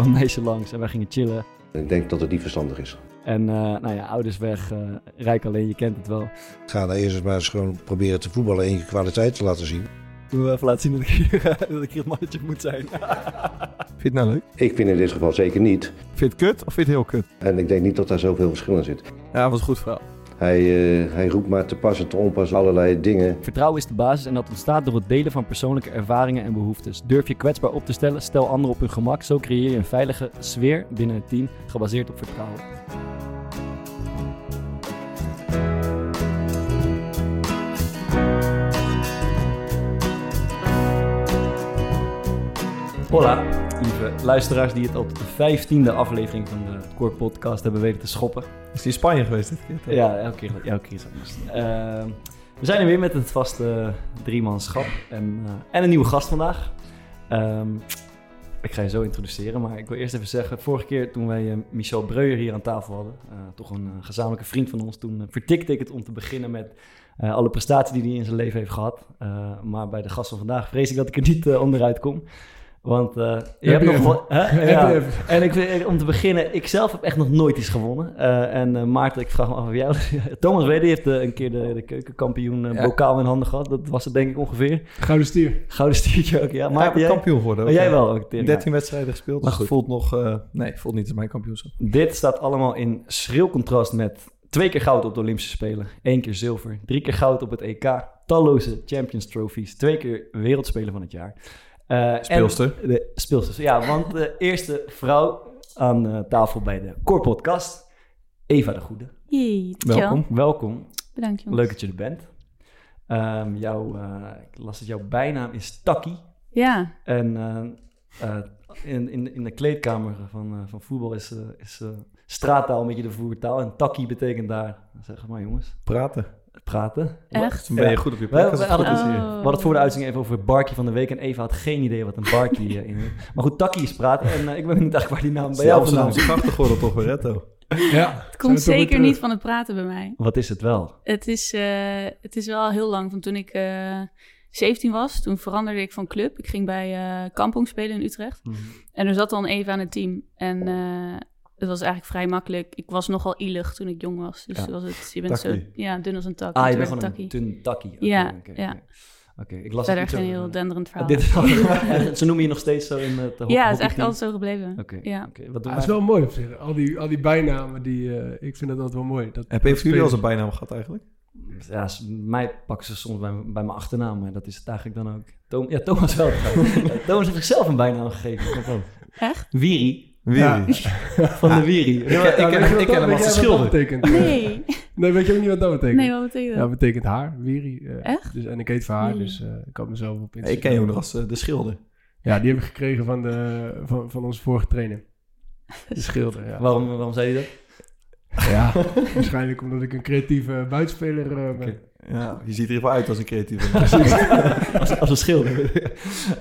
Kwam een meisje langs en wij gingen chillen. Ik denk dat het niet verstandig is. En uh, nou ja, ouders weg, uh, rijk alleen, je kent het wel. Ga dan eerst maar eens gewoon proberen te voetballen en je kwaliteit te laten zien. Toen we even laten zien dat ik hier, dat ik hier het mannetje moet zijn. vind je het nou leuk? Ik vind in dit geval zeker niet. Vind je het kut of vind je het heel kut? En ik denk niet dat daar zoveel verschil in zit. Ja, was een goed verhaal. Hij, uh, hij roept maar te pas en te onpas allerlei dingen. Vertrouwen is de basis en dat ontstaat door het delen van persoonlijke ervaringen en behoeftes. Durf je kwetsbaar op te stellen, stel anderen op hun gemak. Zo creëer je een veilige sfeer binnen het team, gebaseerd op vertrouwen. Hola, lieve luisteraars die het op de vijftiende aflevering van de Core Podcast hebben weten te schoppen. Is die in Spanje geweest dit keer? Toch? Ja, elke keer, elke keer is anders. Uh, we zijn er weer met het vaste driemanschap en, uh, en een nieuwe gast vandaag. Um, ik ga je zo introduceren, maar ik wil eerst even zeggen... vorige keer toen wij uh, Michel Breuer hier aan tafel hadden... toch een gezamenlijke vriend van ons... toen vertikte ik het om te beginnen met alle prestaties die hij in zijn leven heeft gehad. maar bij de gast van vandaag vrees ik dat ik er niet onderuit kom... Want uh, je hebt nog. Ja. En ik om te beginnen, ik zelf heb echt nog nooit iets gewonnen. Uh, en uh, Maarten, ik vraag me af of jou. Thomas Wede heeft een keer de, de keukenkampioen ja. bokaal in handen gehad. Dat was het denk ik ongeveer. Gouden stier. Gouden stiertje ook, ja. Maar jij kampioen geworden. Oh, jij wel ook. 13 wedstrijden gespeeld. Maar dus voelt nog. nee, voelt niet als mijn kampioenschap. Dit staat allemaal in schril contrast met twee keer goud op de Olympische Spelen. één keer zilver. Drie keer goud op het EK. Talloze Champions Trophies. Twee keer Wereldspeler van het jaar. Uh, speelster. De speelster, ja. Want de eerste vrouw aan uh, tafel bij de Core Podcast, Eva de Goede. Jee, welkom. Welkom. Bedankt jongens. Leuk dat je er bent. Um, jouw, uh, ik las dat jouw bijnaam is Taki. Ja. En in, in, in de kleedkamer van, van voetbal is, is straattaal een beetje de voertaal. En Taki betekent daar, zeg maar jongens. Praten praten. Echt? Dan ben je goed op je plek. We, we, hadden, oh. we hadden het voor de uitzending even over Barkie van de week. En Eva had geen idee wat een Barkie uh, in Maar goed, Takkie is praten. En uh, ik ben niet echt waar die naam bij jou vandaan is. krachtig geworden toch, Beretto? Ja. Het komt zeker niet van het praten bij mij. Wat is het wel? Het is, uh, het is wel heel lang. Van toen ik 17 was, toen veranderde ik van club. Ik ging bij Kampong spelen in Utrecht. Mm -hmm. En er zat dan Eva aan het team. En het was eigenlijk vrij makkelijk. Ik was nogal ielig toen ik jong was. Dus ja. was het, je bent takkie. zo ja, dun als een tak. Ah, je bent gewoon een dun takkie. Okay, ja, okay, ja. Okay. Oké, ik las Verder het geen heel denderend verhaal. Dit, ze noemen je nog steeds zo in het Ja, het is eigenlijk altijd zo gebleven. Oké. Ja. Okay. Wat ah, het is wel mooi op zich. Al die, al die bijnamen, die, uh, ik vind dat altijd wel mooi. Dat, Heb je jullie al zijn bijnaam gehad eigenlijk? Ja, mij pakken ze soms bij, bij mijn achternaam, maar dat is het eigenlijk dan ook. Tom, ja, Thomas wel. Thomas heeft zichzelf een bijnaam gegeven. Echt? Wiri. Wiri. Ja. Van de Wiri. Ja, ik, ik, ik, ik ken hem als de schilder. Betekent? Nee. nee, weet je ook niet wat dat betekent? Nee, wat betekent dat? Ja, dat betekent haar, Wiri. Uh, Echt? Dus, en ik heet van haar, dus uh, ik had mezelf op Instagram. Ik ken je ook nog als uh, de schilder. Ja, die heb ik gekregen van, de, van, van onze vorige trainer. De schilder, ja. Waarom, waarom zei je dat? Ja, waarschijnlijk omdat ik een creatieve buitenspeler ben. Okay. Ja, je ziet er even uit als een creatieve. als, als een schilder.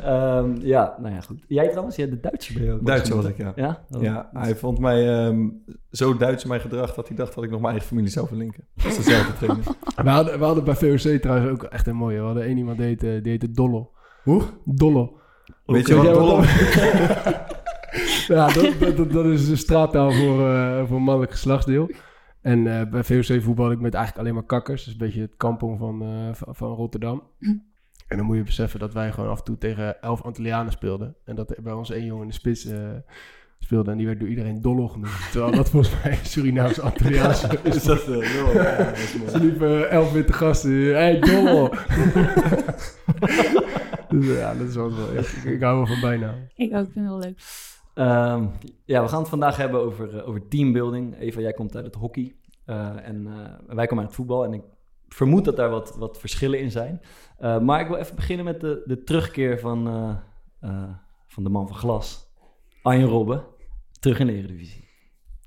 um, ja, nou ja, goed. Jij trouwens, jij de Duitser ben je ook. Was ik, ja. Ja, oh, ja hij vond mij um, zo Duits in mijn gedrag dat hij dacht dat ik nog mijn eigen familie zou verlinken. Dat is dezelfde trainer. we, hadden, we hadden bij VOC trouwens ook echt een mooie. We hadden één iemand die heette, die heette Dollo. Hoe? Dollo. Weet je wat Dollo Ja, dat, dat, dat, is de straattaal voor, uh, voor mannelijk geslachtsdeel. En uh, bij VOC voetbal ik met eigenlijk alleen maar kakkers. Dus een beetje het kampong van, uh, van, Rotterdam. Mm. En dan moet je beseffen dat wij gewoon af en toe tegen elf Antillianen speelden. En dat er bij ons één jongen in de spits uh, speelde. En die werd door iedereen Dollo genoemd. Terwijl dat volgens mij Surinaams Antilliaans is. is dat uh, ja, Ze liepen elf witte gasten. Hé, hey, Dollo! dus ja, dat is wel wel. Ik, ik hou wel van bijna. Ik ook, vind het wel leuk. Um, ja, we gaan het vandaag hebben over, uh, over teambuilding. Eva, jij komt uit het hockey. Eh, en eh, wij komen uit het voetbal en ik vermoed dat daar wat, wat verschillen in zijn. Eh, maar ik wil even beginnen met de, de terugkeer van, van de man van glas. Arjen Robben, terug in de Eredivisie.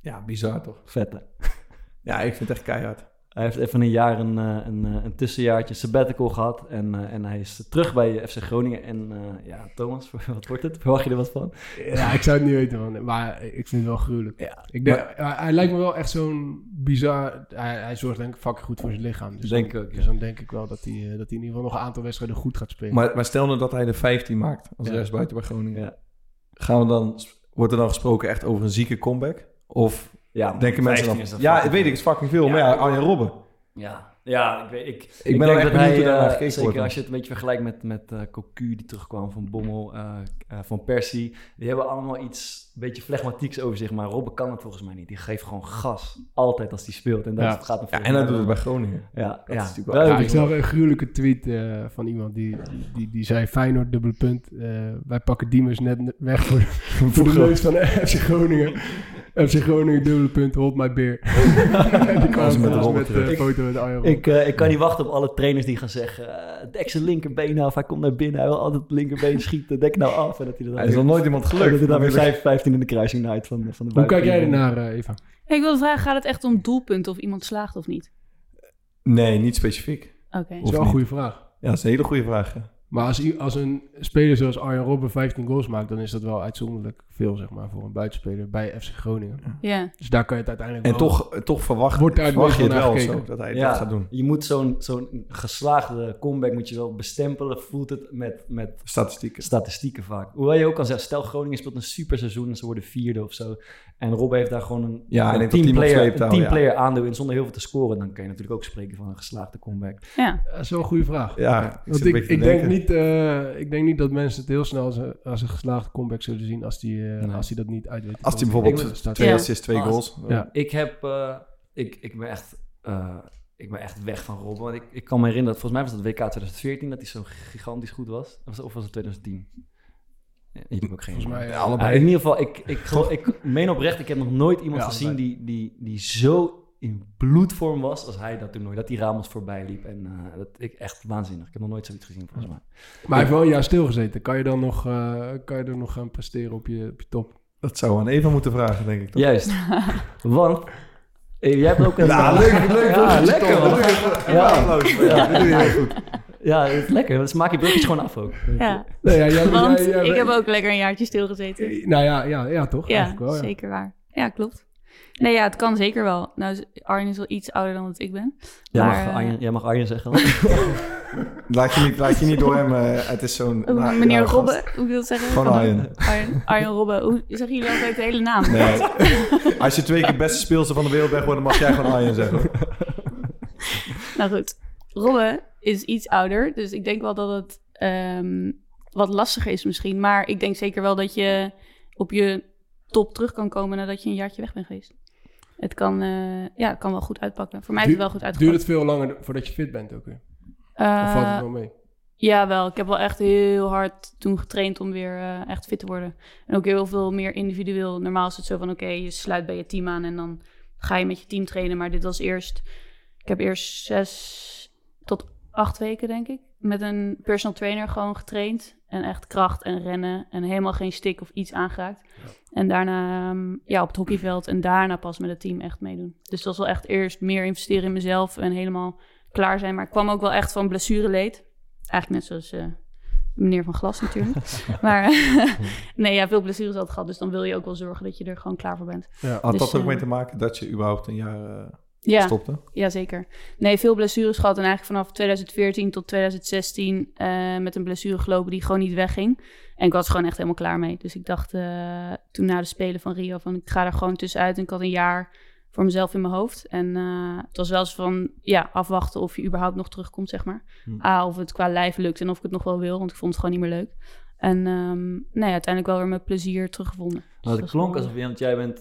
Ja, bizar toch? Vette. Ja, ik vind het echt keihard. Hij heeft even een jaar een, eh, een, eh, een tussenjaartje sabbatical gehad. En, eh, en hij is terug bij FC Groningen. En eh, ja, Thomas, wat wordt het? Verwacht je er wat van? Ja, ik zou het niet weten, man. Maar ik vind het wel gruwelijk. Ja, Ik denk, hij, hij lijkt me wel echt zo'n bizar... Hij, hij zorgt denk ik fucking goed voor zijn lichaam. Dus Denk dan, ik ook, ja. Dus dan denk ik wel dat hij, eh, dat hij in ieder geval nog een aantal wedstrijden goed gaat spelen. Maar, maar stel nou dat hij de 15 maakt als Ja. rechtsbuiten bij Groningen. Ja. Gaan we dan, wordt er dan gesproken echt over een zieke comeback? Of ja denken mensen 15 dan... is dat Ja, weet ik, het is fucking veel. Ja. maar ja, Arjen Robben. Ja, ja ik, weet, ik, ik, ben denk echt dat benieuwd hij, eh, gekeken zeker wordt. als je het een beetje vergelijkt met, met eh Cocu die terugkwam van Bommel, eh, van Persie, die hebben allemaal iets, een beetje flegmatieks over zich, maar Robben kan het volgens mij niet. Die geeft gewoon gas, altijd als hij speelt. En dat Ja. het gaat Ja, en hij doet het bij Groningen. Ja, Dat ja. is natuurlijk wel- Ja, ik zag een gruwelijke tweet eh, van iemand die, die, die, die zei Feyenoord, dubbele punt. eh, wij pakken Diemers net weg voor, voor de neus van FC Groningen. FC Groningen, dubbele punt, hold my beer. Die kwam ze met de met, terug. een foto met. Ik, eh, ik kan niet wachten op alle trainers die gaan zeggen, uh, dek zijn linkerbeen af, hij komt naar binnen, hij wil altijd het linkerbeen schieten, dek nou af. En dat hij dat Hij is nog nooit iemand gelukt. Dat hij dan weer Dan wil ik- 5, 15 in de kruising naait van, van de Hoe kijk jij ernaar, eh, Eva? Ik wilde vragen, gaat het echt om doelpunten of iemand slaagt of niet? Nee, niet specifiek. Oké. Dat is wel een goede vraag. Ja, dat is een hele goede vraag. ja. Maar als, als een speler zoals Arjen Robben 15 goals maakt, dan is dat wel uitzonderlijk veel, zeg maar, voor een buitenspeler bij FC Groningen. Ja. Dus daar kan je het uiteindelijk En wel... toch, toch verwacht, Wordt daar verwacht je het wel zo, gekeken. dat hij Ja, dat gaat doen. Je moet zo'n zo'n geslaagde comeback moet je wel bestempelen, voelt het met, met Statistieken. statistieken vaak. Hoewel je ook kan zeggen, stel Groningen speelt een super seizoen en ze worden vierde of zo. En Rob heeft daar gewoon een, Ja, en een teamplayer ja. aandeel in zonder heel veel te scoren. Dan kan je natuurlijk ook spreken van een geslaagde comeback. ja. Dat is wel een goede vraag. Ja, ik Want ik, ik, denk denken. Niet, eh, ik denk niet dat mensen het heel snel als een, als een geslaagde comeback zullen zien als die, eh, Nee. als die dat niet uit weet. Als hij Ik bijvoorbeeld twee Ja. assists, twee Als- goals. Ja. Ik heb, eh, ik, ik ben echt, eh, ik ben echt weg van Rob. Want ik, ik kan me herinneren, dat volgens mij was dat WK 2014 dat hij zo gigantisch goed was. Of, of was het 2010? Ja, je hebt ook geen Volgens mij idee. Ja, allebei. in ieder geval, ik, ik, ik meen oprecht, ik heb nog nooit iemand Ja, gezien die, die, die zo in bloedvorm was als hij dat toernooi. Dat die Ramos voorbij liep. En eh, dat ik echt waanzinnig. Ik heb nog nooit zoiets gezien volgens mij. Maar hij heeft wel een jaar stilgezeten. Kan je dan nog, eh, kan je er nog gaan presteren op je, op je top? Dat zou aan Eva moeten vragen, denk ik. Toch? Juist. Want eh, jij hebt ook een... Ja, leuk, leuk. Ja, leuk. lekker. Ja, applaus. Ja, doe je heel goed. Ja, het is lekker. Dus maak je brugjes gewoon af ook. ja. Nee, ja, jij- Want jij- jij- ik heb ook lekker een jaartje stilgezeten. Nou ja, ja, ja toch? Ja, wel, ja. zeker waar. Ja, klopt. Nee, ja, het kan zeker wel. Nou, Arjen is wel iets ouder dan dat ik ben. Jij, Maar, mag, eh, Arjen, jij mag Arjen zeggen. Laat je niet, laat je niet door hem. eh, het is zo'n. Oh, nou, meneer ja, gast. Robben, hoe wil je het zeggen? Gewoon Van- Arjen. Arjen, Arjen Robben. Hoe zeggen jullie altijd de hele naam? Nee. Als je twee keer beste speelster van de wereld bent geworden, mag jij gewoon Arjen zeggen. Nou goed, Robben is iets ouder, dus ik denk wel dat het ehm, wat lastiger is misschien. Maar ik denk zeker wel dat je op je top terug kan komen nadat je een jaartje weg bent geweest. Het kan, eh, ja, het kan wel goed uitpakken. Voor mij heeft het wel goed Duurt uitgepakt. het veel langer voordat je fit bent ook weer? Eh, Of valt het wel mee? Ja, wel. Ik heb wel echt heel hard toen getraind om weer eh, echt fit te worden. En ook heel veel meer individueel. Normaal is het zo van, oké, je sluit bij je team aan en dan ga je met je team trainen. Maar dit was eerst, ik heb eerst zes tot acht weken, denk ik, met een personal trainer gewoon getraind. En echt kracht en rennen en helemaal geen stick of iets aangeraakt. En daarna ehm, ja, op het hockeyveld en daarna pas met het team echt meedoen. Dus dat was wel echt eerst meer investeren in mezelf en helemaal klaar zijn. Maar ik kwam ook wel echt van blessureleed. Eigenlijk net zoals eh, meneer van Glas natuurlijk. maar nee, ja, veel blessures had gehad. Dus dan wil je ook wel zorgen dat je er gewoon klaar voor bent. Ja. Had Dus, dat ook eh, mee te maken dat je überhaupt een jaar eh, Ja, stopte? ja, zeker. Nee, veel blessures gehad. En eigenlijk vanaf 2014 tot 2016 eh, met een blessure gelopen die gewoon niet wegging. En ik was gewoon echt helemaal klaar mee. Dus ik dacht eh, toen na de Spelen van Rio van ik ga er gewoon tussenuit. En ik had een jaar voor mezelf in mijn hoofd. En eh, het was wel eens van ja, afwachten of je überhaupt nog terugkomt, zeg maar. Hm. A, of het qua lijf lukt en of ik het nog wel wil. Want ik vond het gewoon niet meer leuk. En ehm, nee, uiteindelijk wel weer met plezier teruggevonden. Dus Nou, het is klonk alsof je, want jij bent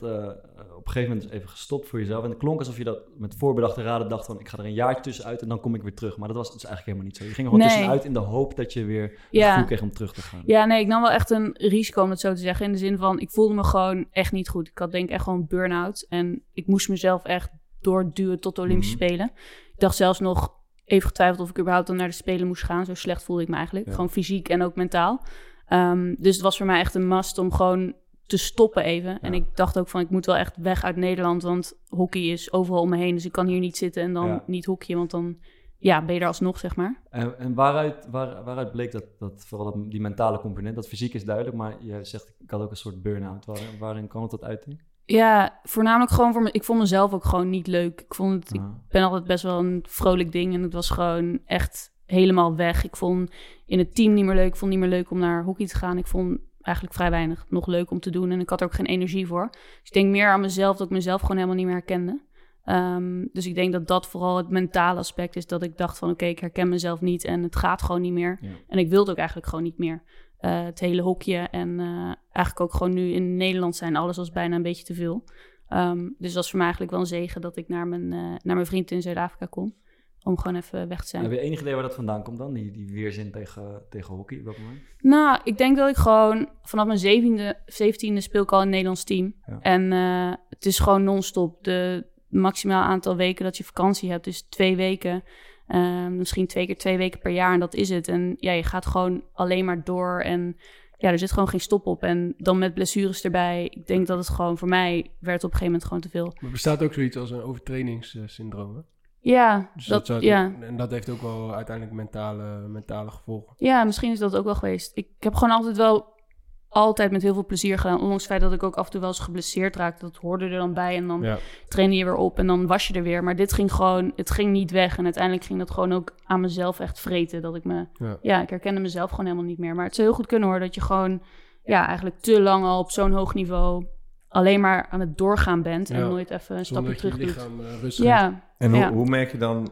gegeven moment dus even gestopt voor jezelf. En het klonk alsof je dat met voorbedachte raden dacht van, ik ga er een jaar tussenuit en dan kom ik weer terug. Maar dat was dus eigenlijk helemaal niet zo. Je ging er gewoon Nee. tussenuit in de hoop dat je weer het Ja. gevoel kreeg om terug te gaan. Ja, nee, ik nam wel echt een risico om het zo te zeggen. In de zin van, ik voelde me gewoon echt niet goed. Ik had denk ik echt gewoon burn-out. En ik moest mezelf echt doorduwen tot de Olympische Mhm. Spelen. Ik dacht zelfs nog even getwijfeld of ik überhaupt dan naar de Spelen moest gaan. Zo slecht voelde ik me eigenlijk. Ja. Gewoon fysiek en ook mentaal. Ehm, dus het was voor mij echt een must om gewoon te stoppen even. En ik dacht ook van, ik moet wel echt weg uit Nederland, want hockey is overal om me heen. Dus ik kan hier niet zitten en dan Ja. niet hockeyen, want dan ja, ben je er alsnog, zeg maar. En, en waaruit, waar, waaruit bleek dat, dat vooral dat- die mentale component, dat fysiek is duidelijk, maar je zegt, ik had ook een soort burn-out. Waar, waarin kwam het tot uiting? Ja, voornamelijk gewoon voor me. Ik vond mezelf ook gewoon niet leuk. Ik vond het, ik ben altijd best wel een vrolijk ding en het was gewoon echt helemaal weg. Ik vond in het team niet meer leuk. Ik vond het niet meer leuk om naar hockey te gaan. Ik vond eigenlijk vrij weinig nog leuk om te doen en ik had er ook geen energie voor. Dus ik denk meer aan mezelf dat ik mezelf gewoon helemaal niet meer herkende. Ehm, dus ik denk dat dat vooral het mentale aspect is. Dat ik dacht van oké, ik herken mezelf niet en het gaat gewoon niet meer. Ja. En ik wilde ook eigenlijk gewoon niet meer. Eh, het hele hokje en eh, eigenlijk ook gewoon nu in Nederland zijn. Alles was bijna een beetje te veel. Ehm, dus dat was voor mij eigenlijk wel een zegen dat ik naar mijn, eh, naar mijn vriend in Zuid-Afrika kon. Om gewoon even weg te zijn. Heb je enig idee waar dat vandaan komt dan, die, die weerzin tegen, tegen hockey op dat moment? Nou, ik denk dat ik gewoon vanaf mijn zeventiende, zeventiende speel ik al in het Nederlands team. Ja. En eh, het is gewoon non-stop. De maximaal aantal weken dat je vakantie hebt is twee weken. Eh, misschien twee keer twee weken per jaar en dat is het. En ja, je gaat gewoon alleen maar door en ja, er zit gewoon geen stop op. En dan met blessures erbij. Ik denk dat het gewoon voor mij werd op een gegeven moment gewoon te veel. Maar bestaat ook zoiets als een overtrainingssyndroom. hè? Ja, Dus dat, ja. En dat heeft ook wel uiteindelijk mentale, mentale gevolgen. Ja, misschien is dat ook wel geweest. Ik heb gewoon altijd wel altijd met heel veel plezier gedaan. Ondanks het feit dat ik ook af en toe wel eens geblesseerd raakte. Dat hoorde er dan bij en dan Ja. trainde je weer op en dan was je er weer. Maar dit ging gewoon, het ging niet weg. En uiteindelijk ging dat gewoon ook aan mezelf echt vreten. Dat ik me, Ja. ja, ik herkende mezelf gewoon helemaal niet meer. Maar het zou heel goed kunnen hoor, dat je gewoon, ja, eigenlijk te lang al op zo'n hoog niveau alleen maar aan het doorgaan bent. En Ja. nooit even een Zonder stapje terug doet. lichaam eh, rust geeft. Ja, En hoe, merk je dan,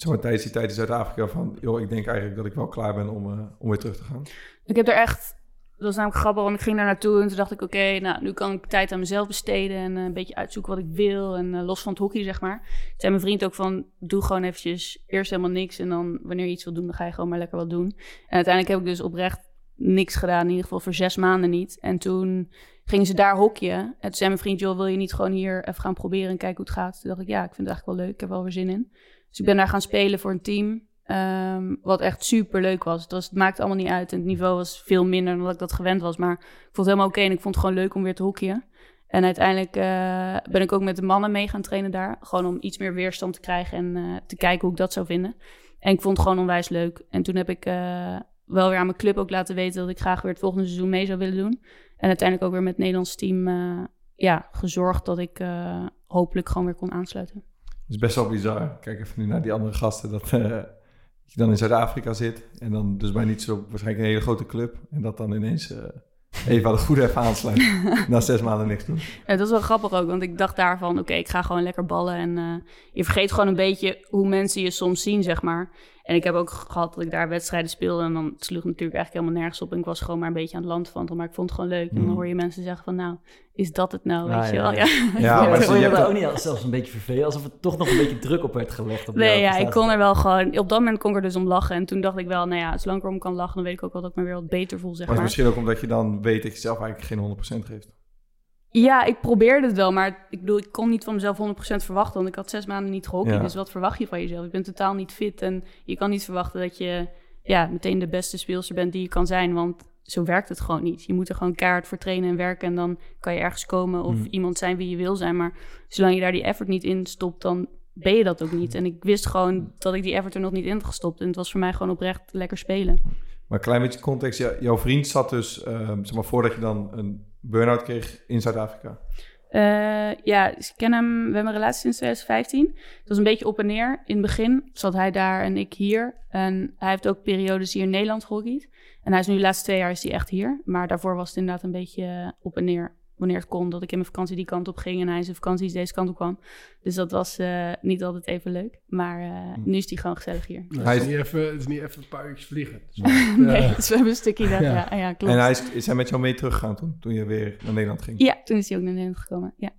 zeg maar, tijdens die tijd in Zuid-Afrika van... joh, ik denk eigenlijk dat ik wel klaar ben om, eh, om weer terug te gaan? Ik heb er echt... Dat was namelijk grappig, want ik ging daar naartoe en toen dacht ik... oké, nou, nu kan ik tijd aan mezelf besteden... en eh, een beetje uitzoeken wat ik wil. En eh, los van het hockey, zeg maar. Toen zei mijn vriend ook van... doe gewoon eventjes eerst helemaal niks... en dan wanneer je iets wil doen, dan ga je gewoon maar lekker wat doen. En uiteindelijk heb ik dus oprecht niks gedaan. In ieder geval voor zes maanden niet. En toen gingen ze daar hockeyen. En zei mijn vriend... joh, wil je niet gewoon hier even gaan proberen... en kijken hoe het gaat? Toen dacht ik, ja, ik vind het eigenlijk wel leuk. Ik heb wel weer zin in. Dus ik ben daar gaan spelen voor een team... Ehm, wat echt super leuk was. Het, was. het maakte allemaal niet uit. En het niveau was veel minder dan dat ik dat gewend was. Maar ik vond het helemaal oké. en ik vond het gewoon leuk om weer te hockeyen. En uiteindelijk eh, ben ik ook met de mannen mee gaan trainen daar. Gewoon om iets meer weerstand te krijgen en eh, te kijken hoe ik dat zou vinden. En ik vond het gewoon onwijs leuk. En toen heb ik eh, wel weer aan mijn club ook laten weten dat ik graag weer het volgende seizoen mee zou willen doen. En uiteindelijk ook weer met het Nederlands team eh, ja, gezorgd dat ik eh, hopelijk gewoon weer kon aansluiten. Het is best wel bizar. Kijk even nu naar die andere gasten. Dat, eh, dat je dan in Zuid-Afrika zit. En dan dus bij niet zo waarschijnlijk een hele grote club. En dat dan ineens Eva de Goede even aansluit. na zes maanden niks doen. Ja, dat is wel grappig ook, want ik dacht daarvan, oké, ik ga gewoon lekker ballen. En je vergeet gewoon een beetje hoe mensen je soms zien, zeg maar. En ik heb ook gehad dat ik daar wedstrijden speelde en dan het sloeg natuurlijk eigenlijk helemaal nergens op. En ik was gewoon maar een beetje aan het land van, maar ik vond het gewoon leuk. En dan Mhm. hoor je mensen zeggen van, nou, is dat het nou, Ah, weet je ja, wel? ja. Ja. Ja, maar je vond je hebt dat ook- niet zelfs een beetje vervelend? Alsof er toch nog een beetje druk op werd gelegd? Op Nee, ja, ik kon er wel gewoon... Op dat moment kon ik er dus om lachen. En toen dacht ik wel, nou ja, zolang ik erom kan lachen... dan weet ik ook wel dat ik me weer wat beter voel, zeg Maar het maar. is misschien ook omdat je dan weet dat je zelf eigenlijk geen 100% geeft. Ja, ik probeerde het wel, maar ik bedoel, ik kon niet van mezelf 100% verwachten, want ik had zes maanden niet gehockeyd. Ja. Dus wat verwacht je van jezelf? Je bent totaal niet fit en je kan niet verwachten dat je ja, meteen de beste speelster bent die je kan zijn, want zo werkt het gewoon niet. Je moet er gewoon keihard voor trainen en werken en dan kan je ergens komen of Mm. iemand zijn wie je wil zijn. Maar zolang je daar die effort niet in stopt, dan ben je dat ook niet. En ik wist gewoon dat ik die effort er nog niet in had gestopt en het was voor mij gewoon oprecht lekker spelen. Maar een klein beetje context. Jouw vriend zat dus, ehm, zeg maar, voordat je dan een burn-out kreeg in Zuid-Afrika. Eh, ja, ik ken hem. We hebben een relatie sinds 2015. Het was een beetje op en neer. In het begin zat hij daar en ik hier. En hij heeft ook periodes hier in Nederland gehockeyd. En hij is nu de laatste twee jaar is hij echt hier. Maar daarvoor was het inderdaad een beetje op en neer. Wanneer het kon, dat ik in mijn vakantie die kant op ging en hij in zijn vakanties deze kant op kwam. Dus dat was eh, niet altijd even leuk. Maar eh, nu is hij gewoon gezellig hier. Hij is niet even, het is niet even een paar uurtjes vliegen. Het is nee, Ja. dus we hebben een stukje daar. Ja. Ja, ja, klopt. En hij is, is hij met jou mee teruggegaan toen, toen je weer naar Nederland ging? Ja, toen is hij ook naar Nederland gekomen. Ja.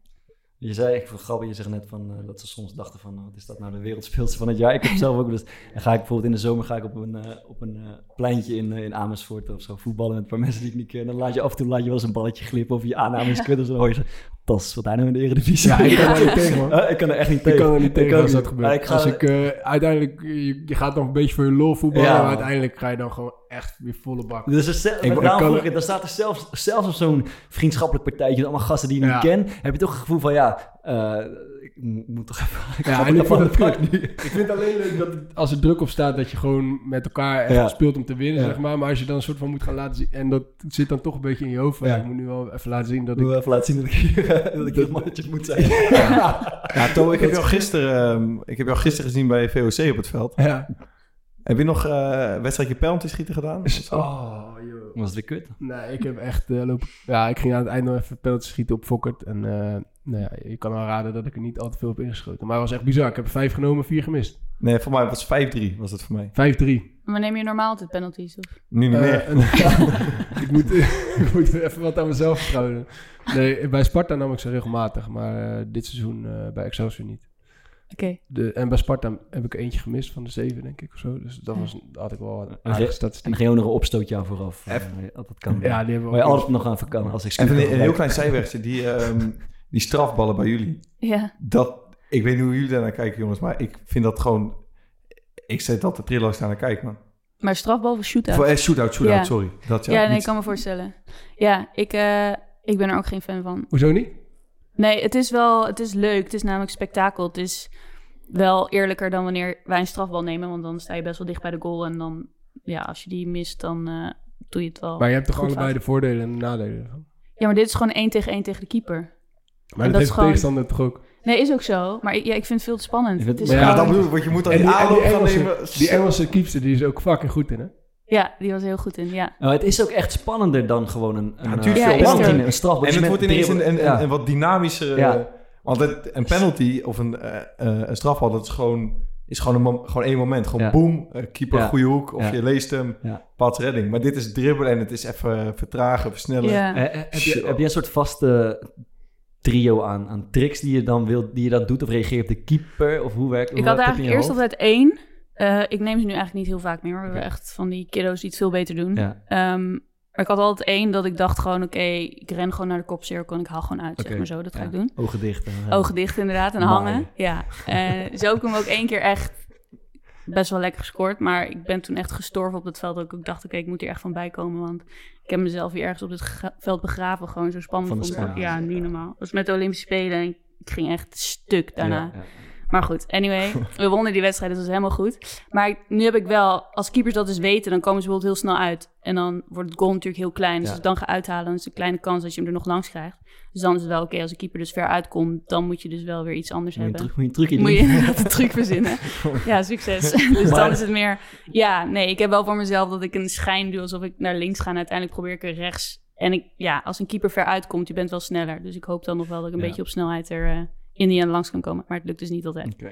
Je zei, ik grappig, je zegt net van, eh, dat ze soms dachten van, oh, wat is dat nou de wereldspeelster van het jaar? Ik heb zelf ook dus, dan ga ik bijvoorbeeld in de zomer ga ik op een, eh, op een eh, pleintje in, in Amersfoort of zo voetballen met een paar mensen die ik niet ken. Dan laat je af en toe laat je wel eens een balletje glippen of je aanname is kut of hoor je fantastisch. Speelt hij nou in de Eredivisie? Ja, ik kan er niet tegen, man. Eh, ik kan er echt niet Ik tegen. kan er niet tegen als dat gebeurt. Maar ik ga- Als ik eh, uiteindelijk, je, je gaat nog een beetje voor je lol voetballen, Ja. maar uiteindelijk ga je dan gewoon echt weer volle bak. Dus er, Ik- maar ik daarom kan- vroeg ik, dan staat er zelfs, zelfs op zo'n vriendschappelijk partijtje met allemaal gasten die je Ja. niet ken, heb je toch het gevoel van ja, eh, ik mo- moet toch even. Ik Ja, ik vind het. Ik vind alleen leuk dat het- als er druk op staat, dat je gewoon met elkaar echt Ja. speelt om te winnen, Ja. zeg maar. Maar als je dan een soort van moet gaan laten zien, en dat zit dan toch een beetje in je hoofd, Ja. ja, ik moet nu wel even laten zien dat Ik ik... wil even laten zien dat ik hier, dat ik dit mannetje moet zijn. Ja, To, ik heb jou gisteren, ehm, ik heb jou gisteren gezien bij VOC op het veld. Ja. Heb je nog eh een wedstrijdje penalty schieten gedaan? Oh, joh. Was het weer kut? Nee, ik heb echt eh, lopen... Ja, ik ging aan het eind nog even penalty schieten op Fokkert. En eh, nou ja, je kan al raden dat ik er niet al te veel op ingeschoten. Maar het was echt bizar. Ik heb vijf genomen, vier gemist. Nee, voor mij was het 5-3 was het voor mij. 5-3. Maar neem je normaal altijd penalties? Of? Nu niet Eh, meer. ik, moet, ik moet even wat aan mezelf vertrouwen. Nee, bij Sparta nam ik ze regelmatig. Maar eh, dit seizoen eh, bij Excelsior niet. Oké. De, en bij Sparta heb ik er eentje gemist van de zeven, denk ik, of zo. Dus dat was, daar had ik wel een En aardige En statistiek. geen nog een opstootje aan vooraf. Eh, dat kan. Ja, die hebben Maar we altijd nog aan kan als ik Even een, een heel klein zijwegje. Die, ehm, die strafballen bij jullie. Ja. Dat, ik weet niet hoe jullie daar naar kijken, jongens. Maar ik vind dat gewoon... Ik zet dat de daar naar kijk, man. Maar strafbal of shootout? Voor, eh, shootout, shootout, Ja. sorry. Dat, ja, ja, nee, niet- ik kan me voorstellen. Ja, ik, eh, ik ben er ook geen fan van. Hoezo niet? Nee, het is wel, het is leuk. Het is namelijk spektakel. Het is wel eerlijker dan wanneer wij een strafbal nemen, want dan sta je best wel dicht bij de goal en dan, ja, als je die mist, dan eh, doe je het wel. Maar je hebt toch allebei fout. de voordelen en de nadelen ervan? Ja, maar dit is gewoon één tegen één tegen de keeper. Maar dat heeft gewoon- tegenstander toch ook? Nee, is ook zo. Maar ik, ja, ik vind het veel te spannend. Ik vind- Het is Maar ja, gewoon- dat bedoel ik, want je moet dan die Engelse, nemen. die Engelse keepster, die is ook fucking goed in, hè? Ja, die was heel goed in, ja. Nou, het is ook echt spannender dan gewoon een, een, natuurlijk eh. Ja, penalty, een strafbal. En het wordt ineens een, een, ja. wat dynamischer... Ja. want het, een penalty of een, eh, eh, een strafbal, dat is gewoon, is gewoon, een gewoon één moment. Gewoon Ja. boom, eh, keeper, Ja. goede hoek. Of Ja. je leest hem, Ja. redding. Maar dit is dribbelen en het is even vertragen, versnellen. ja. Heb, je, heb je een soort vaste trio aan, aan tricks die je dan wilt, die je dan doet? Of reageer je op de keeper? Of hoe werkt Ik hoe had eigenlijk eerst altijd één. Eh, ik neem ze nu eigenlijk niet heel vaak meer. Maar we hebben echt van die kiddo's die het veel beter doen. Ja. Ehm, maar ik had altijd één dat ik dacht gewoon... oké, ik ren gewoon naar de kopcirkel en ik haal gewoon uit, zeg maar zo. Dat ga ja. ik doen. Ogen dicht. en, Ogen dicht inderdaad en hangen. Ja, Eh, zo heb ik hem ook één keer echt best wel lekker gescoord. Maar ik ben toen echt gestorven op het veld. Dat ik ook dacht, oké, ik moet hier echt van bij komen. Want ik heb mezelf hier ergens op het veld begraven. Gewoon zo spannend Van de vond ik. Ja, niet normaal. Dat was met de Olympische Spelen en ik ging echt stuk daarna. Ja. Maar goed, anyway, we wonnen die wedstrijd, dus dat is helemaal goed. Maar ik- nu heb ik wel, als keepers dat dus weten, dan komen ze bijvoorbeeld heel snel uit. En dan wordt het goal natuurlijk heel klein. Dus als het dan gaat uithalen, dan is het een kleine kans dat je hem er nog langs krijgt. Dus dan is het wel oké, als een keeper dus ver uitkomt, dan moet je dus wel weer iets anders Moet hebben. truc- moet je een trucje Moet doen? je inderdaad een truc verzinnen. Ja, succes. dus Maar- dan is het meer... Ja, nee, ik heb wel voor mezelf dat ik een schijn doe alsof ik naar links ga. En uiteindelijk probeer ik er rechts. En ik, ja, als een keeper ver uitkomt, je bent wel sneller. Dus ik hoop dan nog wel dat ik een Ja. beetje op snelheid er eh, in die aan langs kan komen. Maar het lukt dus niet altijd. Oké.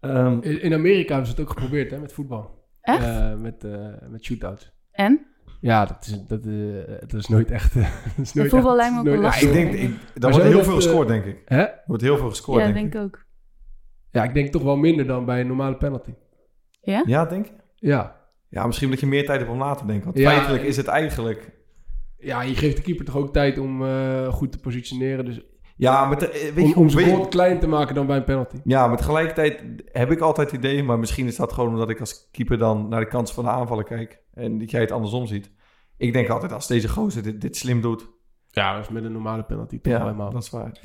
Ehm, In, in Amerika hebben ze het ook geprobeerd, hè, met voetbal. Echt? Eh, met, eh met shootouts. En? Ja, dat is, dat, eh, dat is nooit echt... eh, dat is nooit voetbal lijkt me ook Ja, ik denk, ik, daar wordt heel veel gescoord, denk ik. Hè? Er wordt heel veel gescoord, ja, denk, denk ik. ook. Ja, ik denk toch wel minder dan bij een normale penalty. Ja? Ja, denk je? Ja. Ja, misschien dat je meer tijd hebt om na te denken. Want Ja. feitelijk is het eigenlijk... Ja, je geeft de keeper toch ook tijd om eh, goed te positioneren. Dus Ja, maar te- eh, weet om, je, om zijn goal klein te maken dan bij een penalty. Ja, maar tegelijkertijd heb ik altijd het idee, maar misschien is dat gewoon omdat ik als keeper dan naar de kansen van de aanvallen kijk en dat jij het andersom ziet. Ik denk altijd, als deze gozer dit, dit slim doet, Ja, dat is met een normale penalty toch ja, helemaal. dat is waar.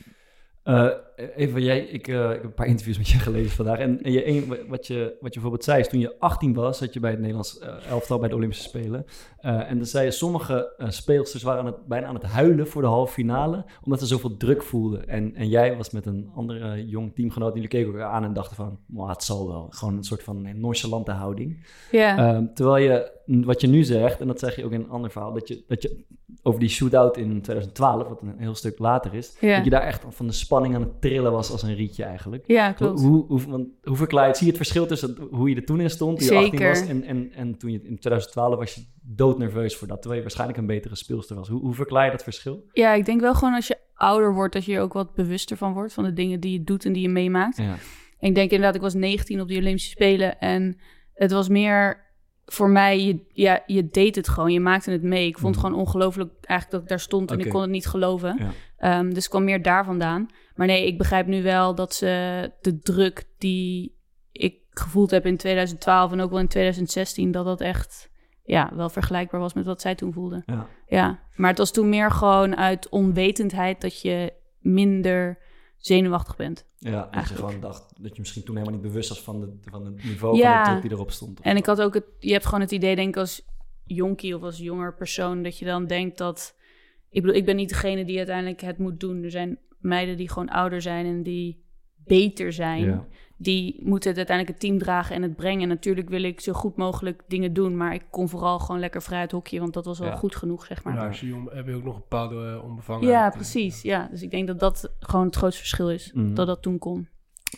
Eh, even, jij, ik, eh, ik heb een paar interviews met je gelezen vandaag. En, en je, een, wat, je, wat je bijvoorbeeld zei, is toen je 18 was, zat je bij het Nederlands eh, elftal bij de Olympische Spelen. Eh, en dan zei je, sommige speelsters waren aan het, bijna aan het huilen voor de halve finale, omdat ze zoveel druk voelden. En, en jij was met een andere jong teamgenoot, die jullie keken elkaar aan en dachten van, "Mwah, het zal wel. Gewoon een soort van nonchalante houding. Ja. Um, terwijl je, wat je nu zegt, en dat zeg je ook in een ander verhaal, dat je, dat je over die shootout in 2012, wat een heel stuk later is, dat je daar echt van de spanning aan het trillen was als een rietje eigenlijk. ja, klopt. Hoe, hoe, want, hoe verklaar je het? Zie je het verschil tussen hoe je er toen in stond, toen je 18 Zeker. was, en, en, en toen je in 2012 was je doodnerveus voor dat, terwijl je waarschijnlijk een betere speelster was. Hoe, hoe verklaar je dat verschil? Ja, ik denk wel gewoon als je ouder wordt, dat je er ook wat bewuster van wordt. Van de dingen die je doet en die je meemaakt. Ja. En ik denk inderdaad, ik was 19 op die Olympische Spelen. En het was meer, voor mij, je, ja, je deed het gewoon. Je maakte het mee. Ik vond het Mhm. gewoon ongelooflijk eigenlijk dat ik daar stond en ik kon het niet geloven. Ja. Ehm, dus het kwam meer daar vandaan. Maar nee, ik begrijp nu wel dat ze de druk die ik gevoeld heb in 2012 en ook wel in 2016, dat dat echt ja, wel vergelijkbaar was met wat zij toen voelde. Ja. Ja, maar het was toen meer gewoon uit onwetendheid dat je minder zenuwachtig bent. Ja, dat je gewoon dacht dat je misschien toen helemaal niet bewust was van, de, van het niveau Ja. van de druk die erop stond. En ik had ook het, je hebt gewoon het idee, denk ik, als jonkie of als jonger persoon, dat je dan denkt dat. Ik bedoel, ik ben niet degene die uiteindelijk het moet doen. Er zijn meiden die gewoon ouder zijn en die beter zijn. Ja. Die moeten het uiteindelijk het team dragen en het brengen. En natuurlijk wil ik zo goed mogelijk dingen doen, maar ik kon vooral gewoon lekker vrij uit hokje, want dat was wel Ja. goed genoeg, zeg maar. Maar Ja, als je heb je ook nog een bepaalde uh, onbevangenheid. precies. Ja, dus ik denk dat dat gewoon het grootste verschil is, Mhm. dat dat toen kon.